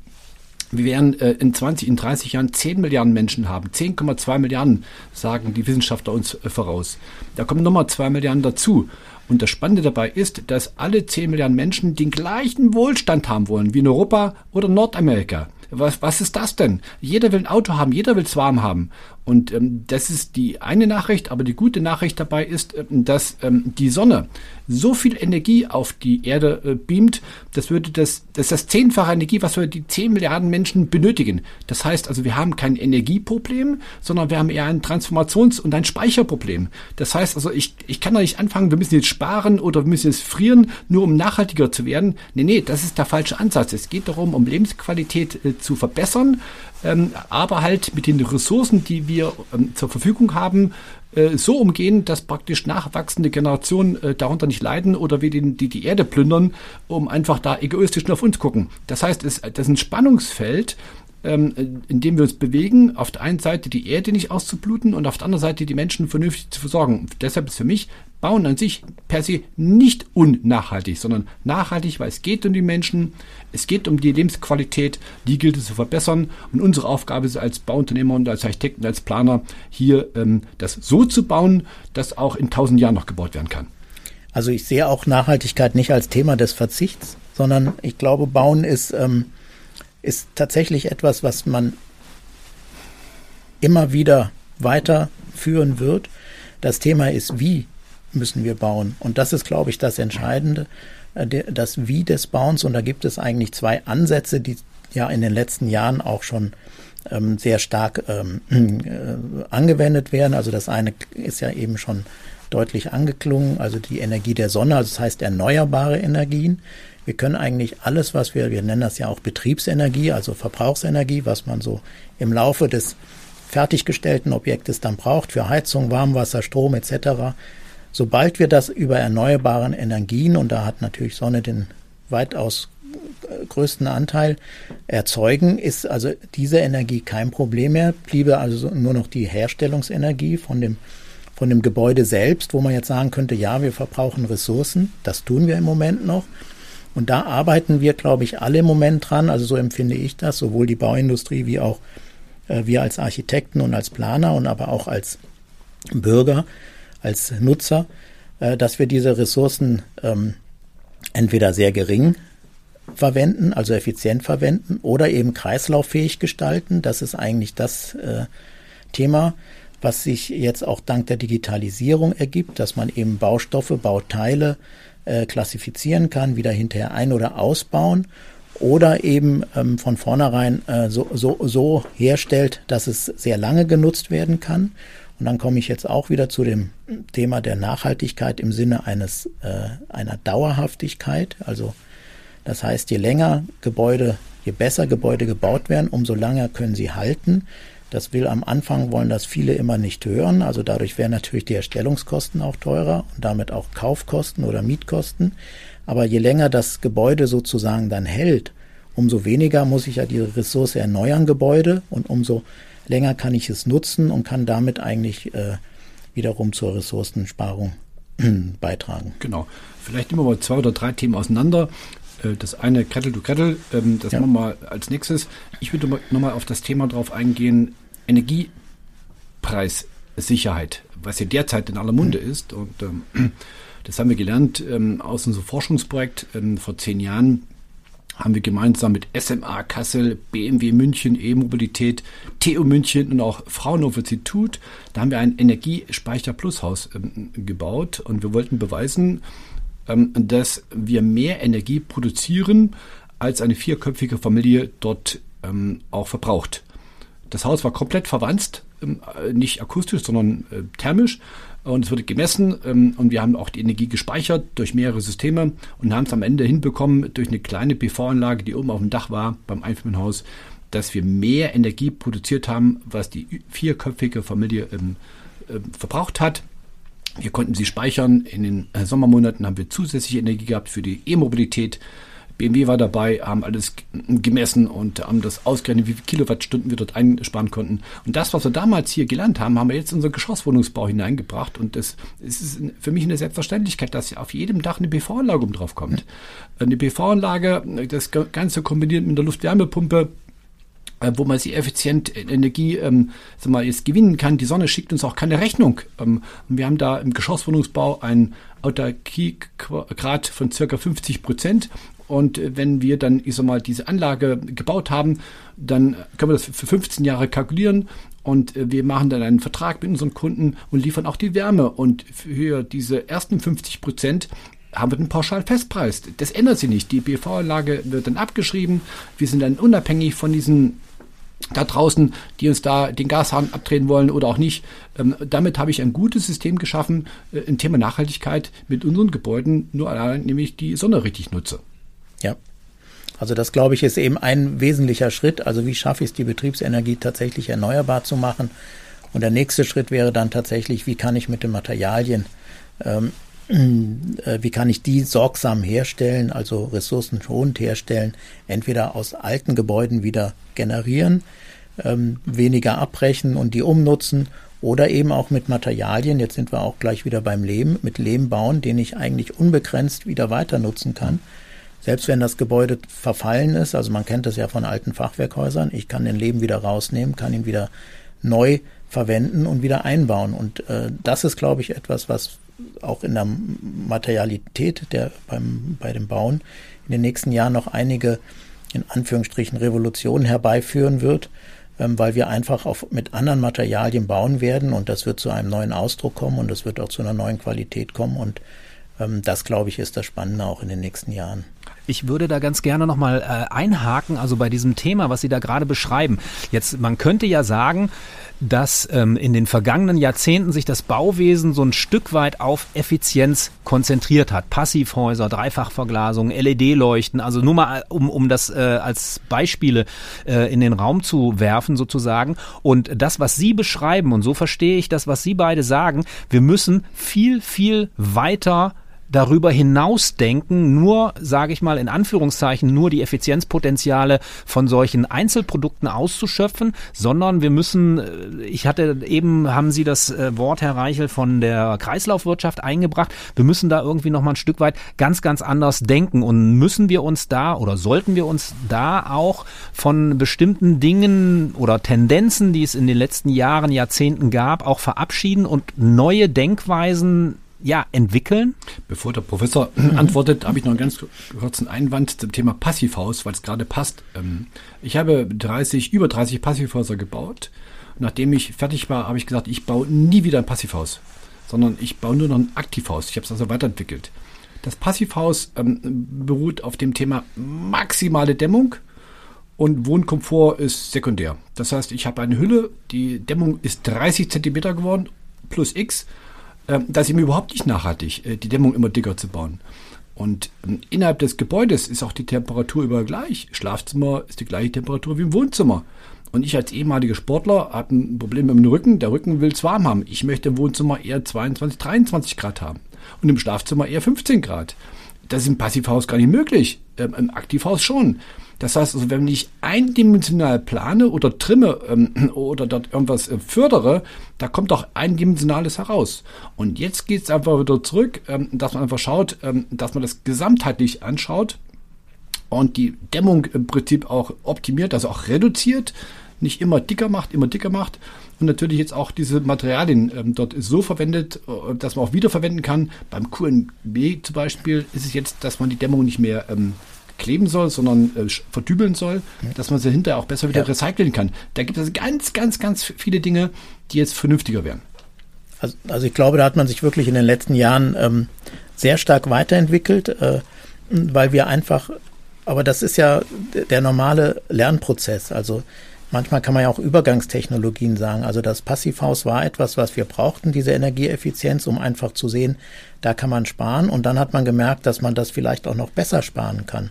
Wir werden äh, in 20, in 30 Jahren 10 Milliarden Menschen haben. 10,2 Milliarden sagen die Wissenschaftler uns voraus. Da kommen nochmal 2 Milliarden dazu. Und das Spannende dabei ist, dass alle 10 Milliarden Menschen den gleichen Wohlstand haben wollen wie in Europa oder Nordamerika. Was, was ist das denn? Jeder will ein Auto haben, jeder will es warm haben. Und ähm, das ist die eine Nachricht, aber die gute Nachricht dabei ist, ähm, dass ähm, die Sonne so viel Energie auf die Erde äh, beamt, das würde das, das ist das zehnfache Energie, was wir die 10 Milliarden Menschen benötigen. Das heißt also, wir haben kein Energieproblem, sondern wir haben eher ein Transformations- und ein Speicherproblem. Das heißt also, ich, ich kann doch nicht anfangen, wir müssen jetzt sparen oder wir müssen jetzt frieren, nur um nachhaltiger zu werden. Nee, nee, das ist der falsche Ansatz. Es geht darum, um Lebensqualität äh, zu verbessern ähm, aber halt mit den Ressourcen, die wir ähm, zur Verfügung haben, äh, so umgehen, dass praktisch nachwachsende Generationen äh, darunter nicht leiden oder wir den, die, die Erde plündern, um einfach da egoistisch nur auf uns gucken. Das heißt, es, das ist ein Spannungsfeld, ähm, in dem wir uns bewegen, auf der einen Seite die Erde nicht auszubluten und auf der anderen Seite die Menschen vernünftig zu versorgen. Deshalb ist für mich Bauen an sich per se nicht unnachhaltig, sondern nachhaltig, weil es geht um die Menschen, es geht um die Lebensqualität, die gilt es zu verbessern und unsere Aufgabe ist als Bauunternehmer und als Architekten, als Planer hier ähm, das so zu bauen, dass auch in tausend Jahren noch gebaut werden kann. Also ich sehe auch Nachhaltigkeit nicht als Thema des Verzichts, sondern ich glaube, Bauen ist ähm, ist tatsächlich etwas, was man immer wieder weiterführen wird. Das Thema ist, wie müssen wir bauen? Und das ist, glaube ich, das Entscheidende, äh, das Wie des Bauens. Und da gibt es eigentlich zwei Ansätze, die ja in den letzten Jahren auch schon ähm, sehr stark ähm, äh, angewendet werden. Also das eine ist ja eben schon deutlich angeklungen, also die Energie der Sonne, also das heißt erneuerbare Energien. Wir können eigentlich alles, was wir, wir nennen das ja auch Betriebsenergie, also Verbrauchsenergie, was man so im Laufe des fertiggestellten Objektes dann braucht für Heizung, Warmwasser, Strom etc. Sobald wir das über erneuerbaren Energien, und da hat natürlich Sonne den weitaus größten Anteil erzeugen, ist also diese Energie kein Problem mehr, bliebe also nur noch die Herstellungsenergie von dem, von dem Gebäude selbst, wo man jetzt sagen könnte, ja, wir verbrauchen Ressourcen, das tun wir im Moment noch, und da arbeiten wir, glaube ich, alle im Moment dran. Also so empfinde ich das, sowohl die Bauindustrie wie auch äh, wir als Architekten und als Planer und aber auch als Bürger, als Nutzer, äh, dass wir diese Ressourcen ähm, entweder sehr gering verwenden, also effizient verwenden, oder eben kreislauffähig gestalten. Das ist eigentlich das äh, Thema, was sich jetzt auch dank der Digitalisierung ergibt, dass man eben Baustoffe, Bauteile äh, klassifizieren kann, wieder hinterher ein- oder ausbauen oder eben ähm, von vornherein äh, so, so, so herstellt, dass es sehr lange genutzt werden kann. Und dann komme ich jetzt auch wieder zu dem Thema der Nachhaltigkeit im Sinne eines äh, einer Dauerhaftigkeit. Also das heißt, je länger Gebäude, je besser Gebäude gebaut werden, umso länger können sie halten. Das will am Anfang, wollen das viele immer nicht hören. Also dadurch wären natürlich die Erstellungskosten auch teurer und damit auch Kaufkosten oder Mietkosten. Aber je länger das Gebäude sozusagen dann hält, umso weniger muss ich ja diese Ressource erneuern, Gebäude, und umso länger kann ich es nutzen und kann damit eigentlich äh, wiederum zur Ressourcensparung *clears throat* beitragen. Genau. Vielleicht nehmen wir mal zwei oder drei Themen auseinander. Äh, das eine Krettel du Krettel, ähm, das ja. machen wir mal als nächstes. Ich würde nochmal auf das Thema drauf eingehen, Energiepreissicherheit, was ja derzeit in aller Munde mhm. ist. Und ähm, *clears throat* das haben wir gelernt ähm, aus unserem Forschungsprojekt ähm, vor zehn Jahren haben wir gemeinsam mit SMA Kassel, BMW München, E-Mobilität, TU München und auch Fraunhofer Institut, da haben wir ein Energiespeicher Plus Haus ähm, gebaut und wir wollten beweisen, ähm, dass wir mehr Energie produzieren, als eine vierköpfige Familie dort ähm, auch verbraucht. Das Haus war komplett verwanzt, nicht akustisch, sondern äh, thermisch. Und es wurde gemessen ähm, und wir haben auch die Energie gespeichert durch mehrere Systeme und haben es am Ende hinbekommen durch eine kleine PV-Anlage, die oben auf dem Dach war beim Einfamilienhaus, dass wir mehr Energie produziert haben, was die vierköpfige Familie ähm, äh, verbraucht hat. Wir konnten sie speichern. In den äh, Sommermonaten haben wir zusätzliche Energie gehabt für die E-Mobilität. BMW war dabei, haben alles gemessen und haben das ausgerechnet, wie viele Kilowattstunden wir dort einsparen konnten. Und das, was wir damals hier gelernt haben, haben wir jetzt in unseren Geschosswohnungsbau hineingebracht. Und das, das ist für mich eine Selbstverständlichkeit, dass auf jedem Dach eine PV-Anlage um drauf kommt. Eine PV-Anlage, das Ganze kombiniert mit der Luftwärmepumpe, äh, wo man sie effizient Energie ähm, sag mal, jetzt gewinnen kann. Die Sonne schickt uns auch keine Rechnung. Ähm, wir haben da im Geschosswohnungsbau einen Autarkiegrad von circa 50 Prozent. Und wenn wir dann, ich sag mal, diese Anlage gebaut haben, dann können wir das für 15 Jahre kalkulieren und äh, wir machen dann einen Vertrag mit unseren Kunden und liefern auch die Wärme. Und für diese ersten 50 Prozent haben wir den Pauschalfestpreis. Das ändert sich nicht. Die BV-Anlage wird dann abgeschrieben. Wir sind dann unabhängig von diesen da draußen, die uns da den Gashahn abdrehen wollen oder auch nicht. Ähm, damit habe ich ein gutes System geschaffen, äh, im Thema Nachhaltigkeit mit unseren Gebäuden, nur allein nämlich die Sonne richtig nutze. Ja. Also das, glaube ich, ist eben ein wesentlicher Schritt. Also wie schaffe ich es, die Betriebsenergie tatsächlich erneuerbar zu machen? Und der nächste Schritt wäre dann tatsächlich, wie kann ich mit den Materialien ähm, *clears throat* äh, wie kann ich die sorgsam herstellen, also ressourcenschonend herstellen, entweder aus alten Gebäuden wieder generieren, ähm, weniger abbrechen und die umnutzen oder eben auch mit Materialien, jetzt sind wir auch gleich wieder beim Lehm, mit Lehm bauen, den ich eigentlich unbegrenzt wieder weiter nutzen kann. Selbst wenn das Gebäude verfallen ist, also man kennt das ja von alten Fachwerkhäusern, ich kann den Lehm wieder rausnehmen, kann ihn wieder neu verwenden und wieder einbauen. Und äh, das ist, glaube ich, etwas, was auch in der Materialität der, beim, bei dem Bauen in den nächsten Jahren noch einige, in Anführungsstrichen, Revolutionen herbeiführen wird, ähm, weil wir einfach auf, mit anderen Materialien bauen werden und das wird zu einem neuen Ausdruck kommen und es wird auch zu einer neuen Qualität kommen und ähm, das, glaube ich, ist das Spannende auch in den nächsten Jahren. Ich würde da ganz gerne nochmal äh, einhaken, also bei diesem Thema, was Sie da gerade beschreiben. Jetzt, man könnte ja sagen, dass ähm, in den vergangenen Jahrzehnten sich das Bauwesen so ein Stück weit auf Effizienz konzentriert hat. Passivhäuser, Dreifachverglasung, LED-Leuchten, also nur mal, um, um das äh, als Beispiele äh, in den Raum zu werfen sozusagen. Und das, was Sie beschreiben, und so verstehe ich das, was Sie beide sagen, wir müssen viel, viel weiter darüber hinaus denken, nur, sage ich mal in Anführungszeichen, nur die Effizienzpotenziale von solchen Einzelprodukten auszuschöpfen, sondern wir müssen, äh, ich hatte eben, haben Sie das äh, Wort, Herr Reichel, von der Kreislaufwirtschaft eingebracht, wir müssen da irgendwie nochmal ein Stück weit ganz, ganz anders denken. Und müssen wir uns da oder sollten wir uns da auch von bestimmten Dingen oder Tendenzen, die es in den letzten Jahren, Jahrzehnten gab, auch verabschieden und neue Denkweisen ja, entwickeln? Bevor der Professor *clears throat* antwortet, habe ich noch einen ganz kurzen Einwand zum Thema Passivhaus, weil es gerade passt. Ähm, ich habe 30, über 30 Passivhäuser gebaut. Nachdem ich fertig war, habe ich gesagt, ich baue nie wieder ein Passivhaus, sondern ich baue nur noch ein Aktivhaus. Ich habe es also weiterentwickelt. Das Passivhaus ähm, beruht auf dem Thema maximale Dämmung und Wohnkomfort ist sekundär. Das heißt, ich habe eine Hülle, die Dämmung ist 30 Zentimeter geworden, plus X ähm, da ist eben überhaupt nicht nachhaltig, äh, die Dämmung immer dicker zu bauen. Und ähm, innerhalb des Gebäudes ist auch die Temperatur überall gleich. Schlafzimmer ist die gleiche Temperatur wie im Wohnzimmer. und ich als ehemaliger Sportler habe ein Problem mit dem Rücken. Der Rücken will es warm haben. Ich möchte im Wohnzimmer eher 22, 23 Grad haben und im Schlafzimmer eher 15 Grad. Das ist im Passivhaus gar nicht möglich, ähm, im Aktivhaus schon. Das heißt also, wenn ich eindimensional plane oder trimme ähm, *clears throat* oder dort irgendwas äh, fördere, da kommt auch eindimensionales heraus. Und jetzt geht es einfach wieder zurück, ähm, dass man einfach schaut, ähm, dass man das gesamtheitlich anschaut und die Dämmung im Prinzip auch optimiert, also auch reduziert, nicht immer dicker macht, immer dicker macht und natürlich jetzt auch diese Materialien ähm, dort so verwendet, äh, dass man auch wiederverwenden kann. Beim QNB zum Beispiel ist es jetzt, dass man die Dämmung nicht mehr ähm, kleben soll, sondern äh, verdübeln soll, dass man sie hinterher auch besser wieder ja. recyceln kann. Da gibt es ganz, ganz, ganz viele Dinge, die jetzt vernünftiger wären. Also, also ich glaube, da hat man sich wirklich in den letzten Jahren ähm, sehr stark weiterentwickelt, äh, weil wir einfach, aber das ist ja der normale Lernprozess. Also Manchmal kann man ja auch Übergangstechnologien sagen. Also das Passivhaus war etwas, was wir brauchten, diese Energieeffizienz, um einfach zu sehen, da kann man sparen. Und dann hat man gemerkt, dass man das vielleicht auch noch besser sparen kann.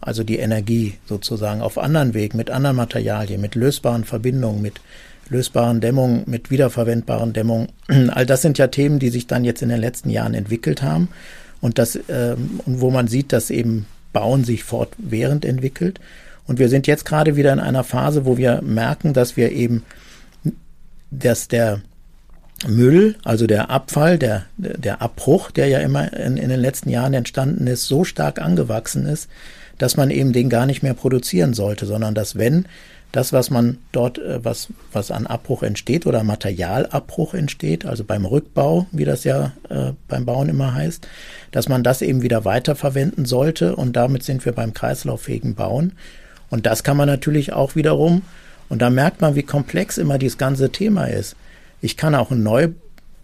Also die Energie sozusagen auf anderen Wegen, mit anderen Materialien, mit lösbaren Verbindungen, mit lösbaren Dämmungen, mit wiederverwendbaren Dämmungen. *clears throat* All das sind ja Themen, die sich dann jetzt in den letzten Jahren entwickelt haben und das ähm, wo man sieht, dass eben Bauen sich fortwährend entwickelt. Und wir sind jetzt gerade wieder in einer Phase, wo wir merken, dass wir eben, dass der Müll, also der Abfall, der, der Abbruch, der ja immer in, in den letzten Jahren entstanden ist, so stark angewachsen ist, dass man eben den gar nicht mehr produzieren sollte, sondern dass wenn das, was man dort, äh, was, was an Abbruch entsteht oder Materialabbruch entsteht, also beim Rückbau, wie das ja äh, beim Bauen immer heißt, dass man das eben wieder weiterverwenden sollte und damit sind wir beim kreislauffähigen Bauen. Und das kann man natürlich auch wiederum, und da merkt man, wie komplex immer dieses ganze Thema ist. Ich kann auch neu,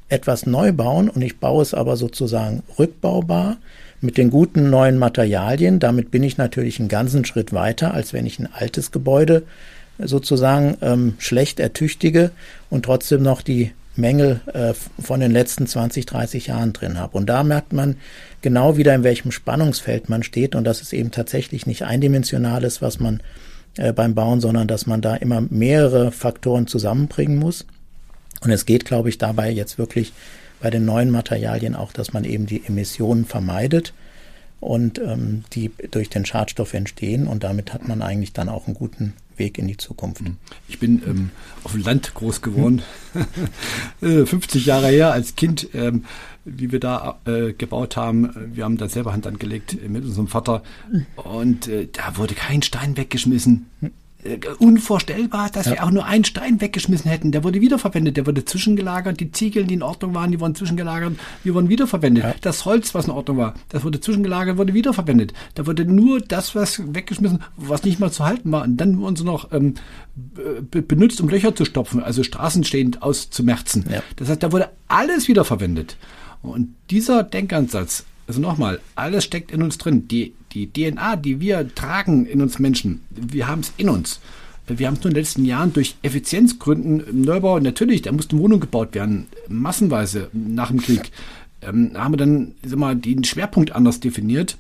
etwas neu bauen und ich baue es aber sozusagen rückbaubar mit den guten neuen Materialien. Damit bin ich natürlich einen ganzen Schritt weiter, als wenn ich ein altes Gebäude sozusagen ähm, schlecht ertüchtige und trotzdem noch die Mängel äh, von den letzten 20, 30 Jahren drin habe. Und da merkt man genau wieder, in welchem Spannungsfeld man steht und dass es eben tatsächlich nicht eindimensional ist, was man äh, beim Bauen, sondern dass man da immer mehrere Faktoren zusammenbringen muss. Und es geht, glaube ich, dabei jetzt wirklich bei den neuen Materialien auch, dass man eben die Emissionen vermeidet und ähm, die durch den Schadstoff entstehen. Und damit hat man eigentlich dann auch einen guten Weg in die Zukunft. Hm. Ich bin ähm, auf dem Land groß geworden, 50 *laughs* äh, Jahre her als Kind, ähm, wie wir da äh, gebaut haben. Wir haben da selber Hand angelegt mit unserem Vater und äh, da wurde kein Stein weggeschmissen. Äh, unvorstellbar, dass ja. wir auch nur einen Stein weggeschmissen hätten. Der wurde wiederverwendet, der wurde zwischengelagert. Die Ziegel, die in Ordnung waren, die wurden zwischengelagert, die wurden wiederverwendet. Ja. Das Holz, was in Ordnung war, das wurde zwischengelagert, wurde wiederverwendet. Da wurde nur das, was weggeschmissen, was nicht mal zu halten war. Und dann wurden sie noch ähm, benutzt, um Löcher zu stopfen, also straßenstehend auszumerzen. Ja. Das heißt, da wurde alles wiederverwendet. Und dieser Denkansatz, also nochmal, alles steckt in uns drin. Die die DNA, die wir tragen in uns Menschen, wir haben es in uns. Wir haben es nur in den letzten Jahren durch Effizienzgründen im Neubau, natürlich, da mussten Wohnungen gebaut werden, massenweise nach dem Krieg, ähm, haben wir dann sag mal, den Schwerpunkt anders definiert.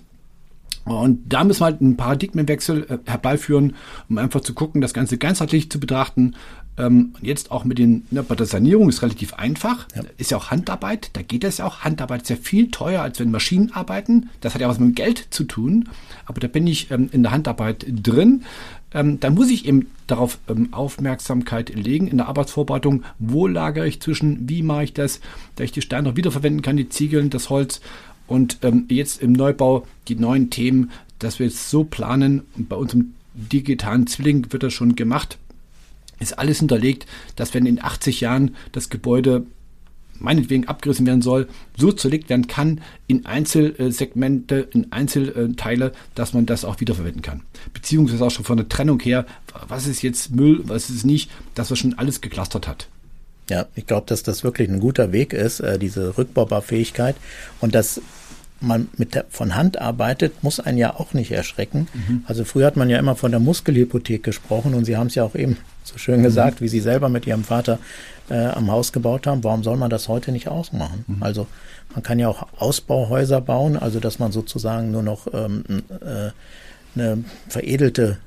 Und da müssen wir halt einen Paradigmenwechsel äh, herbeiführen, um einfach zu gucken, das Ganze ganzheitlich zu betrachten, ähm, jetzt auch mit den, ne, bei der Sanierung ist relativ einfach. Ja. Ist ja auch Handarbeit. Da geht das ja auch. Handarbeit ist ja viel teuer, als wenn Maschinen arbeiten. Das hat ja was mit Geld zu tun. Aber da bin ich ähm, in der Handarbeit drin. Ähm, dann muss ich eben darauf ähm, Aufmerksamkeit legen in der Arbeitsvorbereitung. Wo lagere ich zwischen? Wie mache ich das? Da ich die Steine noch wiederverwenden kann, die Ziegeln, das Holz. Und ähm, jetzt im Neubau die neuen Themen, dass wir jetzt so planen. Und bei unserem digitalen Zwilling wird das schon gemacht ist alles hinterlegt, dass wenn in 80 Jahren das Gebäude meinetwegen abgerissen werden soll, so zerlegt werden kann in Einzelsegmente, in Einzelteile, dass man das auch wiederverwenden kann. Beziehungsweise auch schon von der Trennung her, was ist jetzt Müll, was ist nicht, dass man schon alles geklustert hat. Ja, ich glaube, dass das wirklich ein guter Weg ist, äh, diese Rückbaubarfähigkeit und dass man mit der, von Hand arbeitet, muss einen ja auch nicht erschrecken. Mhm. Also früher hat man ja immer von der Muskelhypothek gesprochen und Sie haben es ja auch eben so schön gesagt, mhm. wie Sie selber mit Ihrem Vater äh, am Haus gebaut haben. Warum soll man das heute nicht ausmachen? Mhm. Also man kann ja auch Ausbauhäuser bauen, also dass man sozusagen nur noch ähm, äh, eine veredelte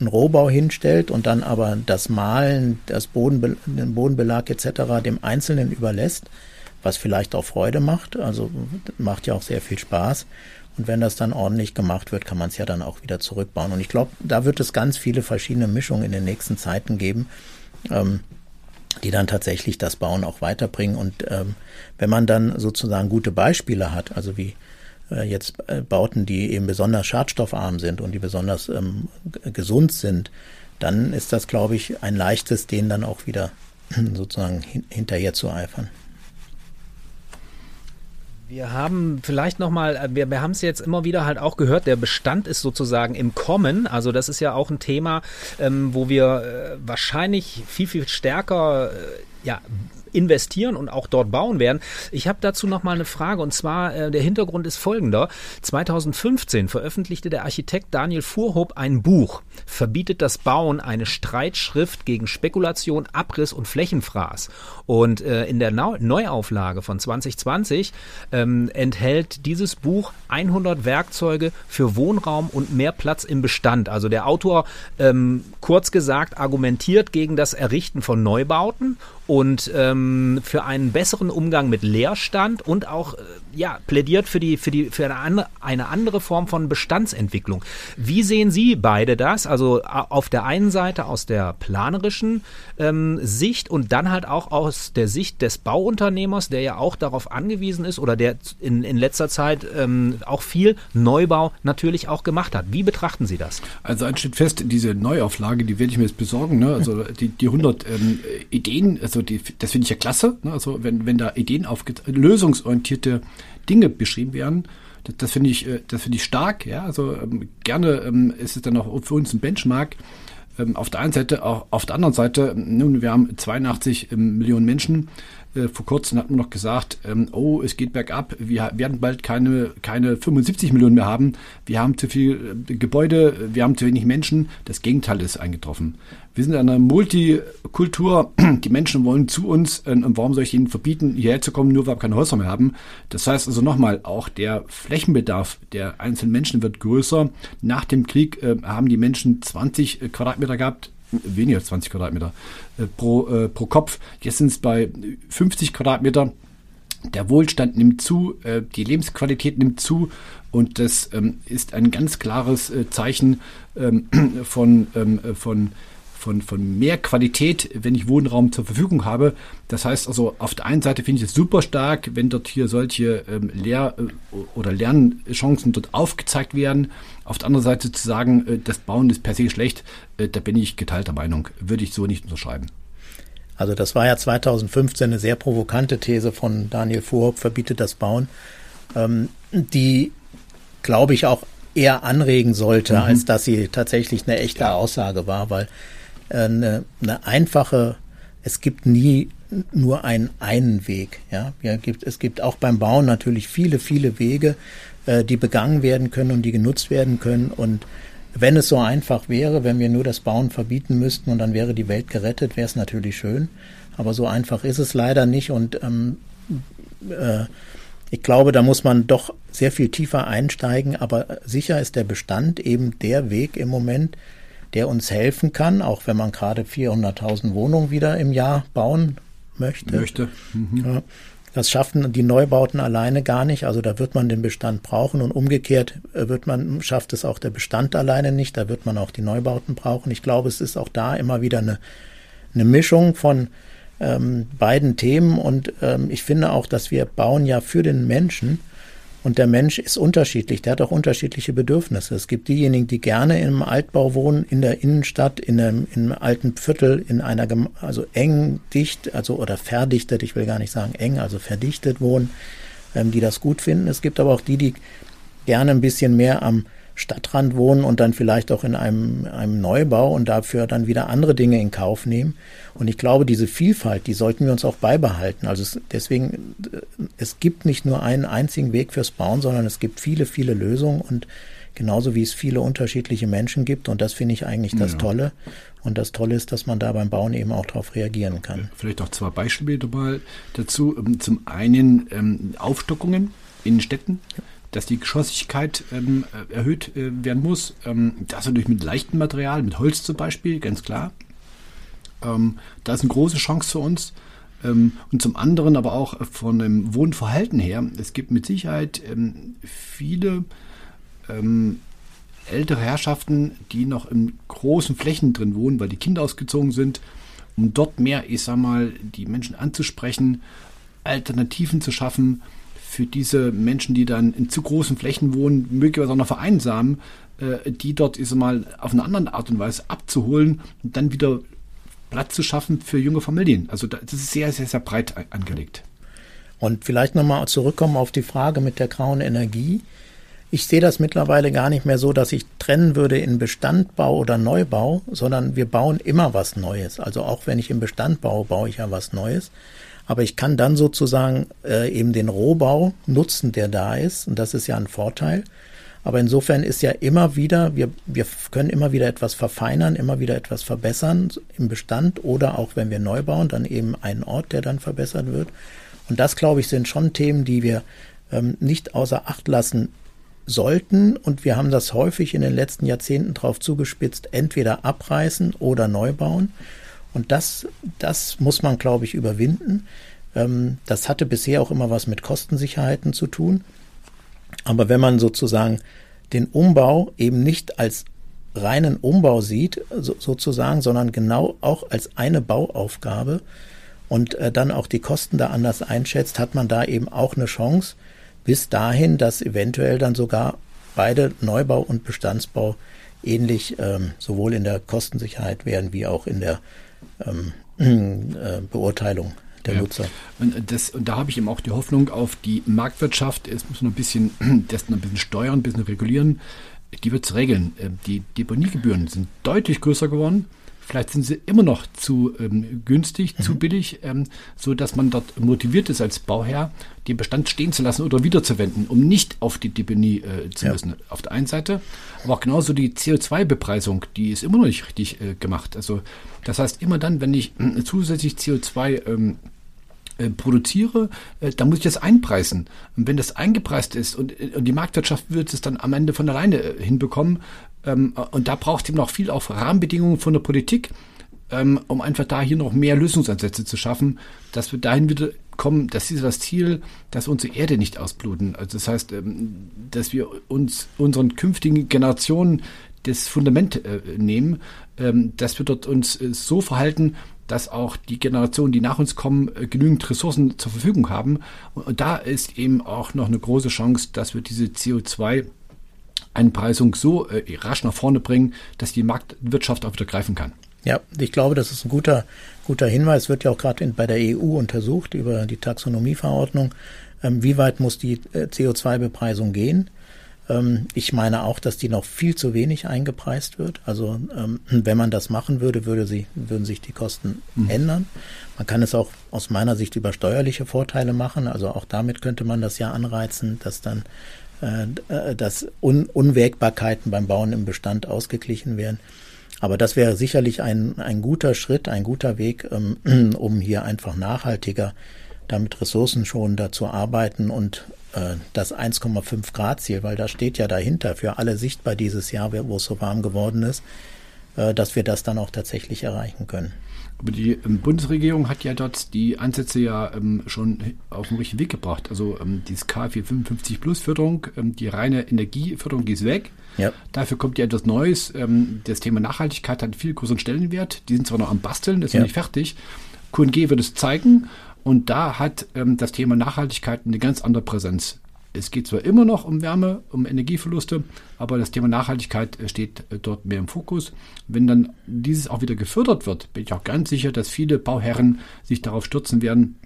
einen Rohbau hinstellt und dann aber das Malen, das Bodenbe den Bodenbelag etc. dem Einzelnen überlässt, was vielleicht auch Freude macht, also macht ja auch sehr viel Spaß. Und wenn das dann ordentlich gemacht wird, kann man es ja dann auch wieder zurückbauen. Und ich glaube, da wird es ganz viele verschiedene Mischungen in den nächsten Zeiten geben, ähm, die dann tatsächlich das Bauen auch weiterbringen. Und ähm, wenn man dann sozusagen gute Beispiele hat, also wie äh, jetzt äh, Bauten, die eben besonders schadstoffarm sind und die besonders ähm, gesund sind, dann ist das, glaube ich, ein leichtes, denen dann auch wieder *clears throat* sozusagen hin hinterher zu eifern. Wir haben vielleicht nochmal, äh, wir, wir haben es jetzt immer wieder halt auch gehört, der Bestand ist sozusagen im Kommen. Also das ist ja auch ein Thema, ähm, wo wir äh, wahrscheinlich viel, viel stärker äh, ja, investieren und auch dort bauen werden. Ich habe dazu noch mal eine Frage und zwar äh, der Hintergrund ist folgender. 2015 veröffentlichte der Architekt Daniel Fuhrhob ein Buch, verbietet das Bauen, eine Streitschrift gegen Spekulation, Abriss und Flächenfraß. Und äh, in der Neuauflage von 2020 ähm, enthält dieses Buch 100 Werkzeuge für Wohnraum und mehr Platz im Bestand. Also der Autor, ähm, kurz gesagt, argumentiert gegen das Errichten von Neubauten und ähm, für einen besseren Umgang mit Leerstand und auch äh, ja plädiert für die für die für eine, eine andere Form von Bestandsentwicklung. Wie sehen Sie beide das? Also auf der einen Seite aus der planerischen ähm, Sicht und dann halt auch aus der Sicht des Bauunternehmers, der ja auch darauf angewiesen ist oder der in, in letzter Zeit ähm, auch viel Neubau natürlich auch gemacht hat. Wie betrachten Sie das? Also ein steht fest, diese Neuauflage, die werde ich mir jetzt besorgen. Ne? Also die, die 100 ähm, Ideen, also die, das finde ich ja klasse. Ne? Also wenn, wenn da Ideen auf lösungsorientierte Dinge beschrieben werden, das, das finde ich, äh, das finde ich stark. Ja, also ähm, gerne ähm, ist es dann auch für uns ein Benchmark. Ähm, auf der einen Seite, auch auf der anderen Seite, nun, wir haben 82 ähm, Millionen Menschen. Äh, vor kurzem hat man noch gesagt, ähm, oh, es geht bergab, wir werden bald keine, keine 75 Millionen mehr haben. Wir haben zu viel äh, Gebäude, wir haben zu wenig Menschen. Das Gegenteil ist eingetroffen. Wir sind in einer Multikultur. *clears throat* Die Menschen wollen zu uns. Und warum soll ich ihnen verbieten, hierher zu kommen, nur weil wir keine Häuser mehr haben? Das heißt also nochmal, auch der Flächenbedarf der einzelnen Menschen wird größer. Nach dem Krieg äh, haben die Menschen 20 äh, Quadratmeter gehabt weniger als 20 Quadratmeter äh, pro, äh, pro Kopf. Jetzt sind es bei 50 Quadratmeter. Der Wohlstand nimmt zu, äh, die Lebensqualität nimmt zu und das ähm, ist ein ganz klares äh, Zeichen ähm, *clears throat* von, ähm, von von, von mehr Qualität, wenn ich Wohnraum zur Verfügung habe. Das heißt also, auf der einen Seite finde ich es super stark, wenn dort hier solche ähm, Lehr- äh, oder Lernchancen dort aufgezeigt werden. Auf der anderen Seite zu sagen, äh, das Bauen ist per se schlecht, äh, da bin ich geteilter Meinung. Würde ich so nicht unterschreiben. Also das war ja 2015 eine sehr provokante These von Daniel Fuhrhoff, verbietet das Bauen, ähm, die, glaube ich, auch eher anregen sollte, mhm. als dass sie tatsächlich eine echte Aussage war, weil eine, eine einfache, es gibt nie nur einen einen Weg. Ja, ja gibt, es gibt auch beim Bauen natürlich viele, viele Wege, äh, die begangen werden können und die genutzt werden können. Und wenn es so einfach wäre, wenn wir nur das Bauen verbieten müssten und dann wäre die Welt gerettet, wäre es natürlich schön. Aber so einfach ist es leider nicht. Und ähm, äh, ich glaube, da muss man doch sehr viel tiefer einsteigen. Aber sicher ist der Bestand eben der Weg im Moment, der uns helfen kann, auch wenn man gerade 400.000 Wohnungen wieder im Jahr bauen möchte. Möchte. Mhm. Ja, das schaffen die Neubauten alleine gar nicht. Also da wird man den Bestand brauchen und umgekehrt äh, wird man, schafft es auch der Bestand alleine nicht. Da wird man auch die Neubauten brauchen. Ich glaube, es ist auch da immer wieder eine, eine Mischung von ähm, beiden Themen und ähm, ich finde auch, dass wir bauen ja für den Menschen und der Mensch ist unterschiedlich, der hat auch unterschiedliche Bedürfnisse. Es gibt diejenigen, die gerne im Altbau wohnen, in der Innenstadt, in einem, in einem alten Viertel, in einer, also eng, dicht, also oder verdichtet, ich will gar nicht sagen eng, also verdichtet wohnen, ähm, die das gut finden. Es gibt aber auch die, die gerne ein bisschen mehr am Stadtrand wohnen und dann vielleicht auch in einem, einem Neubau und dafür dann wieder andere Dinge in Kauf nehmen. Und ich glaube, diese Vielfalt, die sollten wir uns auch beibehalten. Also es, deswegen, es gibt nicht nur einen einzigen Weg fürs Bauen, sondern es gibt viele, viele Lösungen und genauso wie es viele unterschiedliche Menschen gibt. Und das finde ich eigentlich das ja. Tolle. Und das Tolle ist, dass man da beim Bauen eben auch darauf reagieren kann. Vielleicht auch zwei Beispiele mal dazu. Zum einen ähm, Aufstockungen in Städten. Dass die Geschossigkeit ähm, erhöht äh, werden muss. Ähm, das natürlich mit leichtem Material, mit Holz zum Beispiel, ganz klar. Ähm, da ist eine große Chance für uns. Ähm, und zum anderen aber auch von dem Wohnverhalten her. Es gibt mit Sicherheit ähm, viele ähm, ältere Herrschaften, die noch in großen Flächen drin wohnen, weil die Kinder ausgezogen sind, um dort mehr, ich sag mal, die Menschen anzusprechen, Alternativen zu schaffen für diese Menschen, die dann in zu großen Flächen wohnen, möglicherweise auch noch vereinsamen, äh, die dort, sag mal, auf eine andere Art und Weise abzuholen und dann wieder Platz zu schaffen für junge Familien. Also das ist sehr, sehr, sehr breit angelegt. Und vielleicht nochmal zurückkommen auf die Frage mit der grauen Energie. Ich sehe das mittlerweile gar nicht mehr so, dass ich trennen würde in Bestandbau oder Neubau, sondern wir bauen immer was Neues. Also auch wenn ich im Bestand baue, baue ich ja was Neues. Aber ich kann dann sozusagen äh, eben den Rohbau nutzen, der da ist. Und das ist ja ein Vorteil. Aber insofern ist ja immer wieder, wir, wir können immer wieder etwas verfeinern, immer wieder etwas verbessern im Bestand oder auch wenn wir neu bauen, dann eben einen Ort, der dann verbessert wird. Und das, glaube ich, sind schon Themen, die wir ähm, nicht außer Acht lassen sollten, und wir haben das häufig in den letzten Jahrzehnten drauf zugespitzt, entweder abreißen oder neu bauen. Und das, das muss man, glaube ich, überwinden. Ähm, das hatte bisher auch immer was mit Kostensicherheiten zu tun. Aber wenn man sozusagen den Umbau eben nicht als reinen Umbau sieht, so, sozusagen, sondern genau auch als eine Bauaufgabe und äh, dann auch die Kosten da anders einschätzt, hat man da eben auch eine Chance, bis dahin, dass eventuell dann sogar beide Neubau und Bestandsbau ähnlich ähm, sowohl in der Kostensicherheit werden wie auch in der ähm, *clears throat* äh, Beurteilung der ja. Nutzer. Und, das, und da habe ich eben auch die Hoffnung auf die Marktwirtschaft. Es muss noch ein bisschen, *clears throat* das noch ein bisschen steuern, ein bisschen regulieren. Die wird es regeln. Äh, die Deponiegebühren sind deutlich größer geworden. Vielleicht sind sie immer noch zu ähm, günstig, mhm. zu billig, ähm, so dass man dort motiviert ist als Bauherr, den Bestand stehen zu lassen oder wiederzuwenden, um nicht auf die Deponie äh, zu ja. müssen. Auf der einen Seite, aber auch genauso die CO2-Bepreisung, die ist immer noch nicht richtig äh, gemacht. Also das heißt, immer dann, wenn ich äh, zusätzlich CO2 ähm, äh, produziere, äh, dann muss ich das einpreisen. Und wenn das eingepreist ist und, äh, und die Marktwirtschaft wird es dann am Ende von alleine hinbekommen, ähm, und da braucht es eben noch viel auf Rahmenbedingungen von der Politik, ähm, um einfach da hier noch mehr Lösungsansätze zu schaffen, dass wir dahin wieder kommen, das ist das Ziel, dass unsere Erde nicht ausbluten. Also das heißt, ähm, dass wir uns unseren künftigen Generationen das Fundament äh, nehmen, ähm, dass wir dort uns äh, so verhalten, dass auch die Generationen, die nach uns kommen, äh, genügend Ressourcen zur Verfügung haben. Und da ist eben auch noch eine große Chance, dass wir diese CO2 Einpreisung so äh, rasch nach vorne bringen, dass die Marktwirtschaft auch wieder greifen kann. Ja, ich glaube, das ist ein guter, guter Hinweis. Wird ja auch gerade bei der EU untersucht über die Taxonomieverordnung. Ähm, wie weit muss die äh, CO2-Bepreisung gehen? Ähm, ich meine auch, dass die noch viel zu wenig eingepreist wird. Also ähm, wenn man das machen würde, würde sie, würden sich die Kosten mhm. ändern. Man kann es auch aus meiner Sicht über steuerliche Vorteile machen. Also auch damit könnte man das ja anreizen, dass dann dass Un Unwägbarkeiten beim Bauen im Bestand ausgeglichen werden. Aber das wäre sicherlich ein, ein guter Schritt, ein guter Weg, ähm, *clears throat* um hier einfach nachhaltiger damit ressourcenschonender zu arbeiten und äh, das 1,5 Grad Ziel, weil da steht ja dahinter für alle sichtbar dieses Jahr, wo es so warm geworden ist, äh, dass wir das dann auch tatsächlich erreichen können. Aber die ähm, Bundesregierung hat ja dort die Ansätze ja ähm, schon auf den richtigen Weg gebracht. Also ähm, dieses K455 Plus Förderung, ähm, die reine Energieförderung, die ist weg. Ja. Dafür kommt ja etwas Neues. Ähm, das Thema Nachhaltigkeit hat einen viel größeren Stellenwert. Die sind zwar noch am Basteln, das ist ja. noch nicht fertig. QNG wird es zeigen. Und da hat ähm, das Thema Nachhaltigkeit eine ganz andere Präsenz. Es geht zwar immer noch um Wärme, um Energieverluste, aber das Thema Nachhaltigkeit äh, steht äh, dort mehr im Fokus. Wenn dann dieses auch wieder gefördert wird, bin ich auch ganz sicher, dass viele Bauherren sich darauf stürzen werden,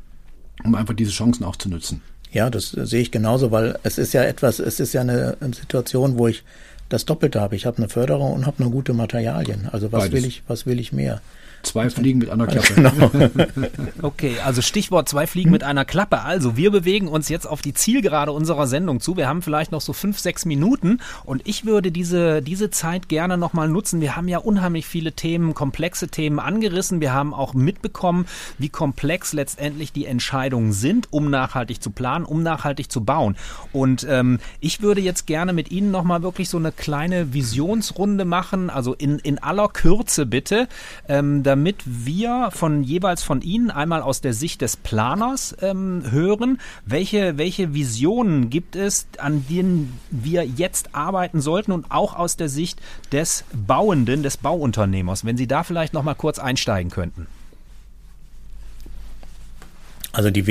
um einfach diese Chancen auch zu nutzen. Ja, das sehe ich genauso, weil es ist ja etwas, es ist ja eine Situation, wo ich das Doppelte habe. Ich habe eine Förderung und habe noch gute Materialien. Also was Beides. will ich, was will ich mehr? Zwei Fliegen mit einer Klappe. Genau. *laughs* okay, also Stichwort zwei Fliegen mit einer Klappe. Also wir bewegen uns jetzt auf die Zielgerade unserer Sendung zu. Wir haben vielleicht noch so fünf, sechs Minuten und ich würde diese, diese Zeit gerne nochmal nutzen. Wir haben ja unheimlich viele Themen, komplexe Themen angerissen. Wir haben auch mitbekommen, wie komplex letztendlich die Entscheidungen sind, um nachhaltig zu planen, um nachhaltig zu bauen. Und ähm, ich würde jetzt gerne mit Ihnen nochmal wirklich so eine kleine Visionsrunde machen, also in, in aller Kürze bitte. Ähm, damit wir von jeweils von Ihnen einmal aus der Sicht des Planers ähm, hören, welche, welche Visionen gibt es, an denen wir jetzt arbeiten sollten und auch aus der Sicht des Bauenden, des Bauunternehmers, wenn Sie da vielleicht noch mal kurz einsteigen könnten. Also die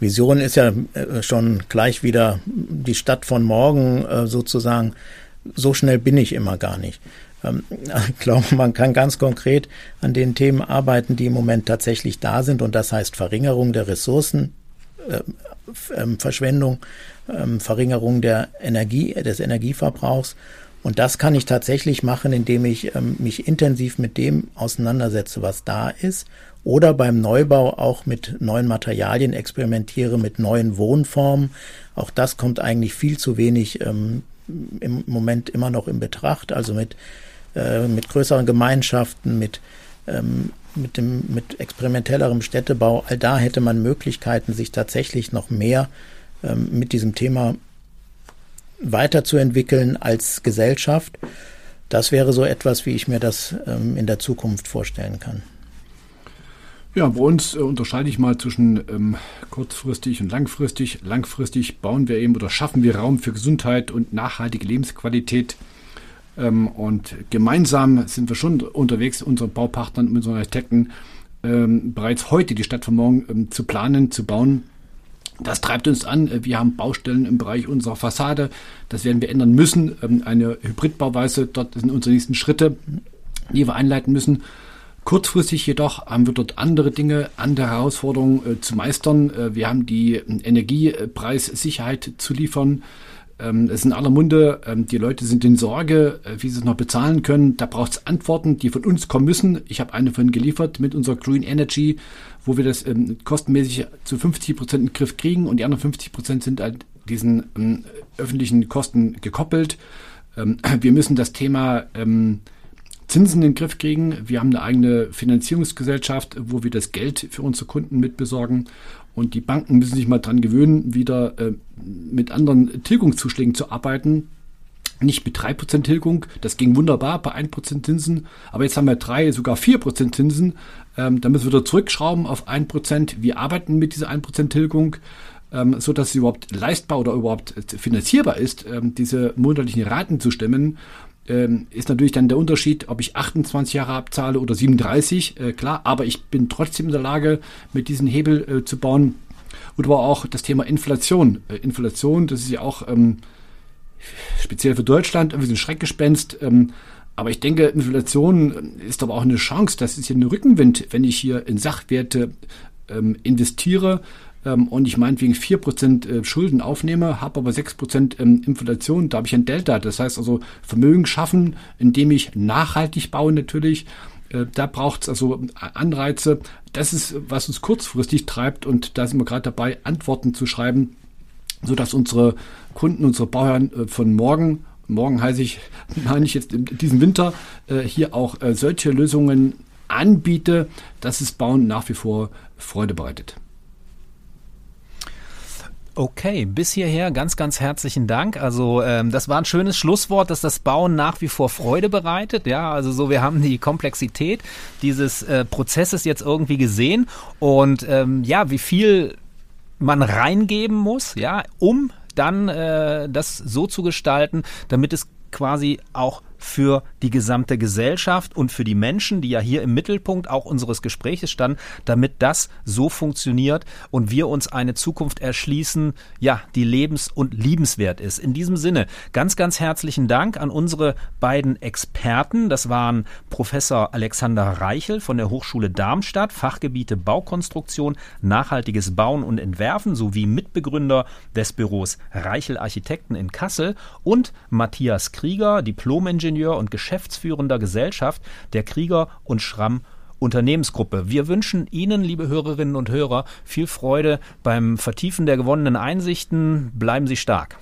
Vision ist ja äh, schon gleich wieder die Stadt von morgen äh, sozusagen. So schnell bin ich immer gar nicht. Ähm, *laughs* ich glaube, man kann ganz konkret an den Themen arbeiten, die im Moment tatsächlich da sind. Und das heißt Verringerung der Ressourcen, äh, ähm, Verschwendung, ähm, Verringerung der Energie, des Energieverbrauchs. Und das kann ich tatsächlich machen, indem ich mich intensiv mit dem auseinandersetze, was da ist. Oder beim Neubau auch mit neuen Materialien experimentiere, mit neuen Wohnformen. Auch das kommt eigentlich viel zu wenig im Moment immer noch in Betracht. Also mit äh, mit größeren Gemeinschaften, mit, ähm, mit, dem, mit experimentellerem Städtebau, all da hätte man Möglichkeiten, sich tatsächlich noch mehr ähm, mit diesem Thema weiterzuentwickeln als Gesellschaft. Das wäre so etwas, wie ich mir das ähm, in der Zukunft vorstellen kann. Ja, bei uns äh, unterscheide ich mal zwischen ähm, kurzfristig und langfristig. Langfristig bauen wir eben oder schaffen wir Raum für Gesundheit und nachhaltige Lebensqualität. Ähm, und gemeinsam sind wir schon unterwegs, unseren Baupartnern, mit unseren Architekten, ähm, bereits heute die Stadt von morgen ähm, zu planen, zu bauen. Das treibt uns an. Wir haben Baustellen im Bereich unserer Fassade. Das werden wir ändern müssen. Ähm, eine Hybridbauweise, dort sind unsere nächsten Schritte, die wir einleiten müssen. Kurzfristig jedoch haben wir dort andere Dinge, andere Herausforderungen äh, zu meistern. Äh, wir haben die äh, Energiepreissicherheit zu liefern. Ähm, es ist in aller Munde, ähm, die Leute sind in Sorge, äh, wie sie es noch bezahlen können. Da braucht es Antworten, die von uns kommen müssen. Ich habe eine von geliefert mit unserer Green Energy, wo wir das ähm, kostenmäßig zu 50 Prozent in den Griff kriegen und die anderen 50 Prozent sind an diesen ähm, öffentlichen Kosten gekoppelt. *clears throat* Wir müssen das Thema Zinsen in den Griff kriegen. Wir haben eine eigene Finanzierungsgesellschaft, wo wir das Geld für unsere Kunden mitbesorgen. Und die Banken müssen sich mal dran gewöhnen, wieder äh, mit anderen Tilgungszuschlägen zu arbeiten. Nicht mit 3% Tilgung, das ging wunderbar bei 1% Zinsen, aber jetzt haben wir 3, sogar 4% Zinsen. Ähm, da müssen wir wieder zurückschrauben auf 1%. Wir arbeiten mit dieser 1% Tilgung, ähm, so dass es überhaupt leistbar oder überhaupt finanzierbar ist, ähm, diese monatlichen Raten zu stemmen ähm, ist natürlich dann der Unterschied, ob ich 28 Jahre abzahle oder 37, äh, klar, aber ich bin trotzdem in der Lage, mit diesem Hebel äh, zu bauen. Und aber auch das Thema Inflation. Äh, Inflation, das ist ja auch ähm, speziell für Deutschland irgendwie so ein Schreckgespenst. Ähm, aber ich denke, Inflation ist aber auch eine Chance. Das ist ja ein Rückenwind, wenn ich hier in Sachwerte ähm, investiere ähm, und ich meinetwegen 4% äh, Schulden aufnehme, habe aber 6% ähm, Inflation, da habe ich ein Delta. Das heißt also Vermögen schaffen, indem ich nachhaltig baue natürlich. Äh, da braucht es also Anreize. Das ist, was uns kurzfristig treibt und da sind wir gerade dabei, Antworten zu schreiben, sodass unsere Kunden, unsere Bauern äh, von morgen morgen heiße ich, *laughs* meine ich jetzt in diesem Winter, hier auch solche Lösungen anbiete, dass es Bauen nach wie vor Freude bereitet. Okay, bis hierher ganz, ganz herzlichen Dank. Also ähm, das war ein schönes Schlusswort, dass das Bauen nach wie vor Freude bereitet. Ja, also so wir haben die Komplexität dieses äh, Prozesses jetzt irgendwie gesehen und ähm, ja, wie viel man reingeben muss, ja, um dann äh, das so zu gestalten, damit es quasi auch für die gesamte Gesellschaft und für die Menschen, die ja hier im Mittelpunkt auch unseres Gesprächs standen, damit das so funktioniert und wir uns eine Zukunft erschließen, ja, die lebens- und liebenswert ist. In diesem Sinne ganz, ganz herzlichen Dank an unsere beiden Experten. Das waren Professor Alexander Reichel von der Hochschule Darmstadt, Fachgebiete Baukonstruktion, nachhaltiges Bauen und Entwerfen sowie Mitbegründer des Büros Reichel Architekten in Kassel und Matthias Krieger, Diplomingenieur und geschäftsführender Gesellschaft der Krieger und Schramm Unternehmensgruppe. Wir wünschen Ihnen, liebe Hörerinnen und Hörer, viel Freude beim Vertiefen der gewonnenen Einsichten. Bleiben Sie stark.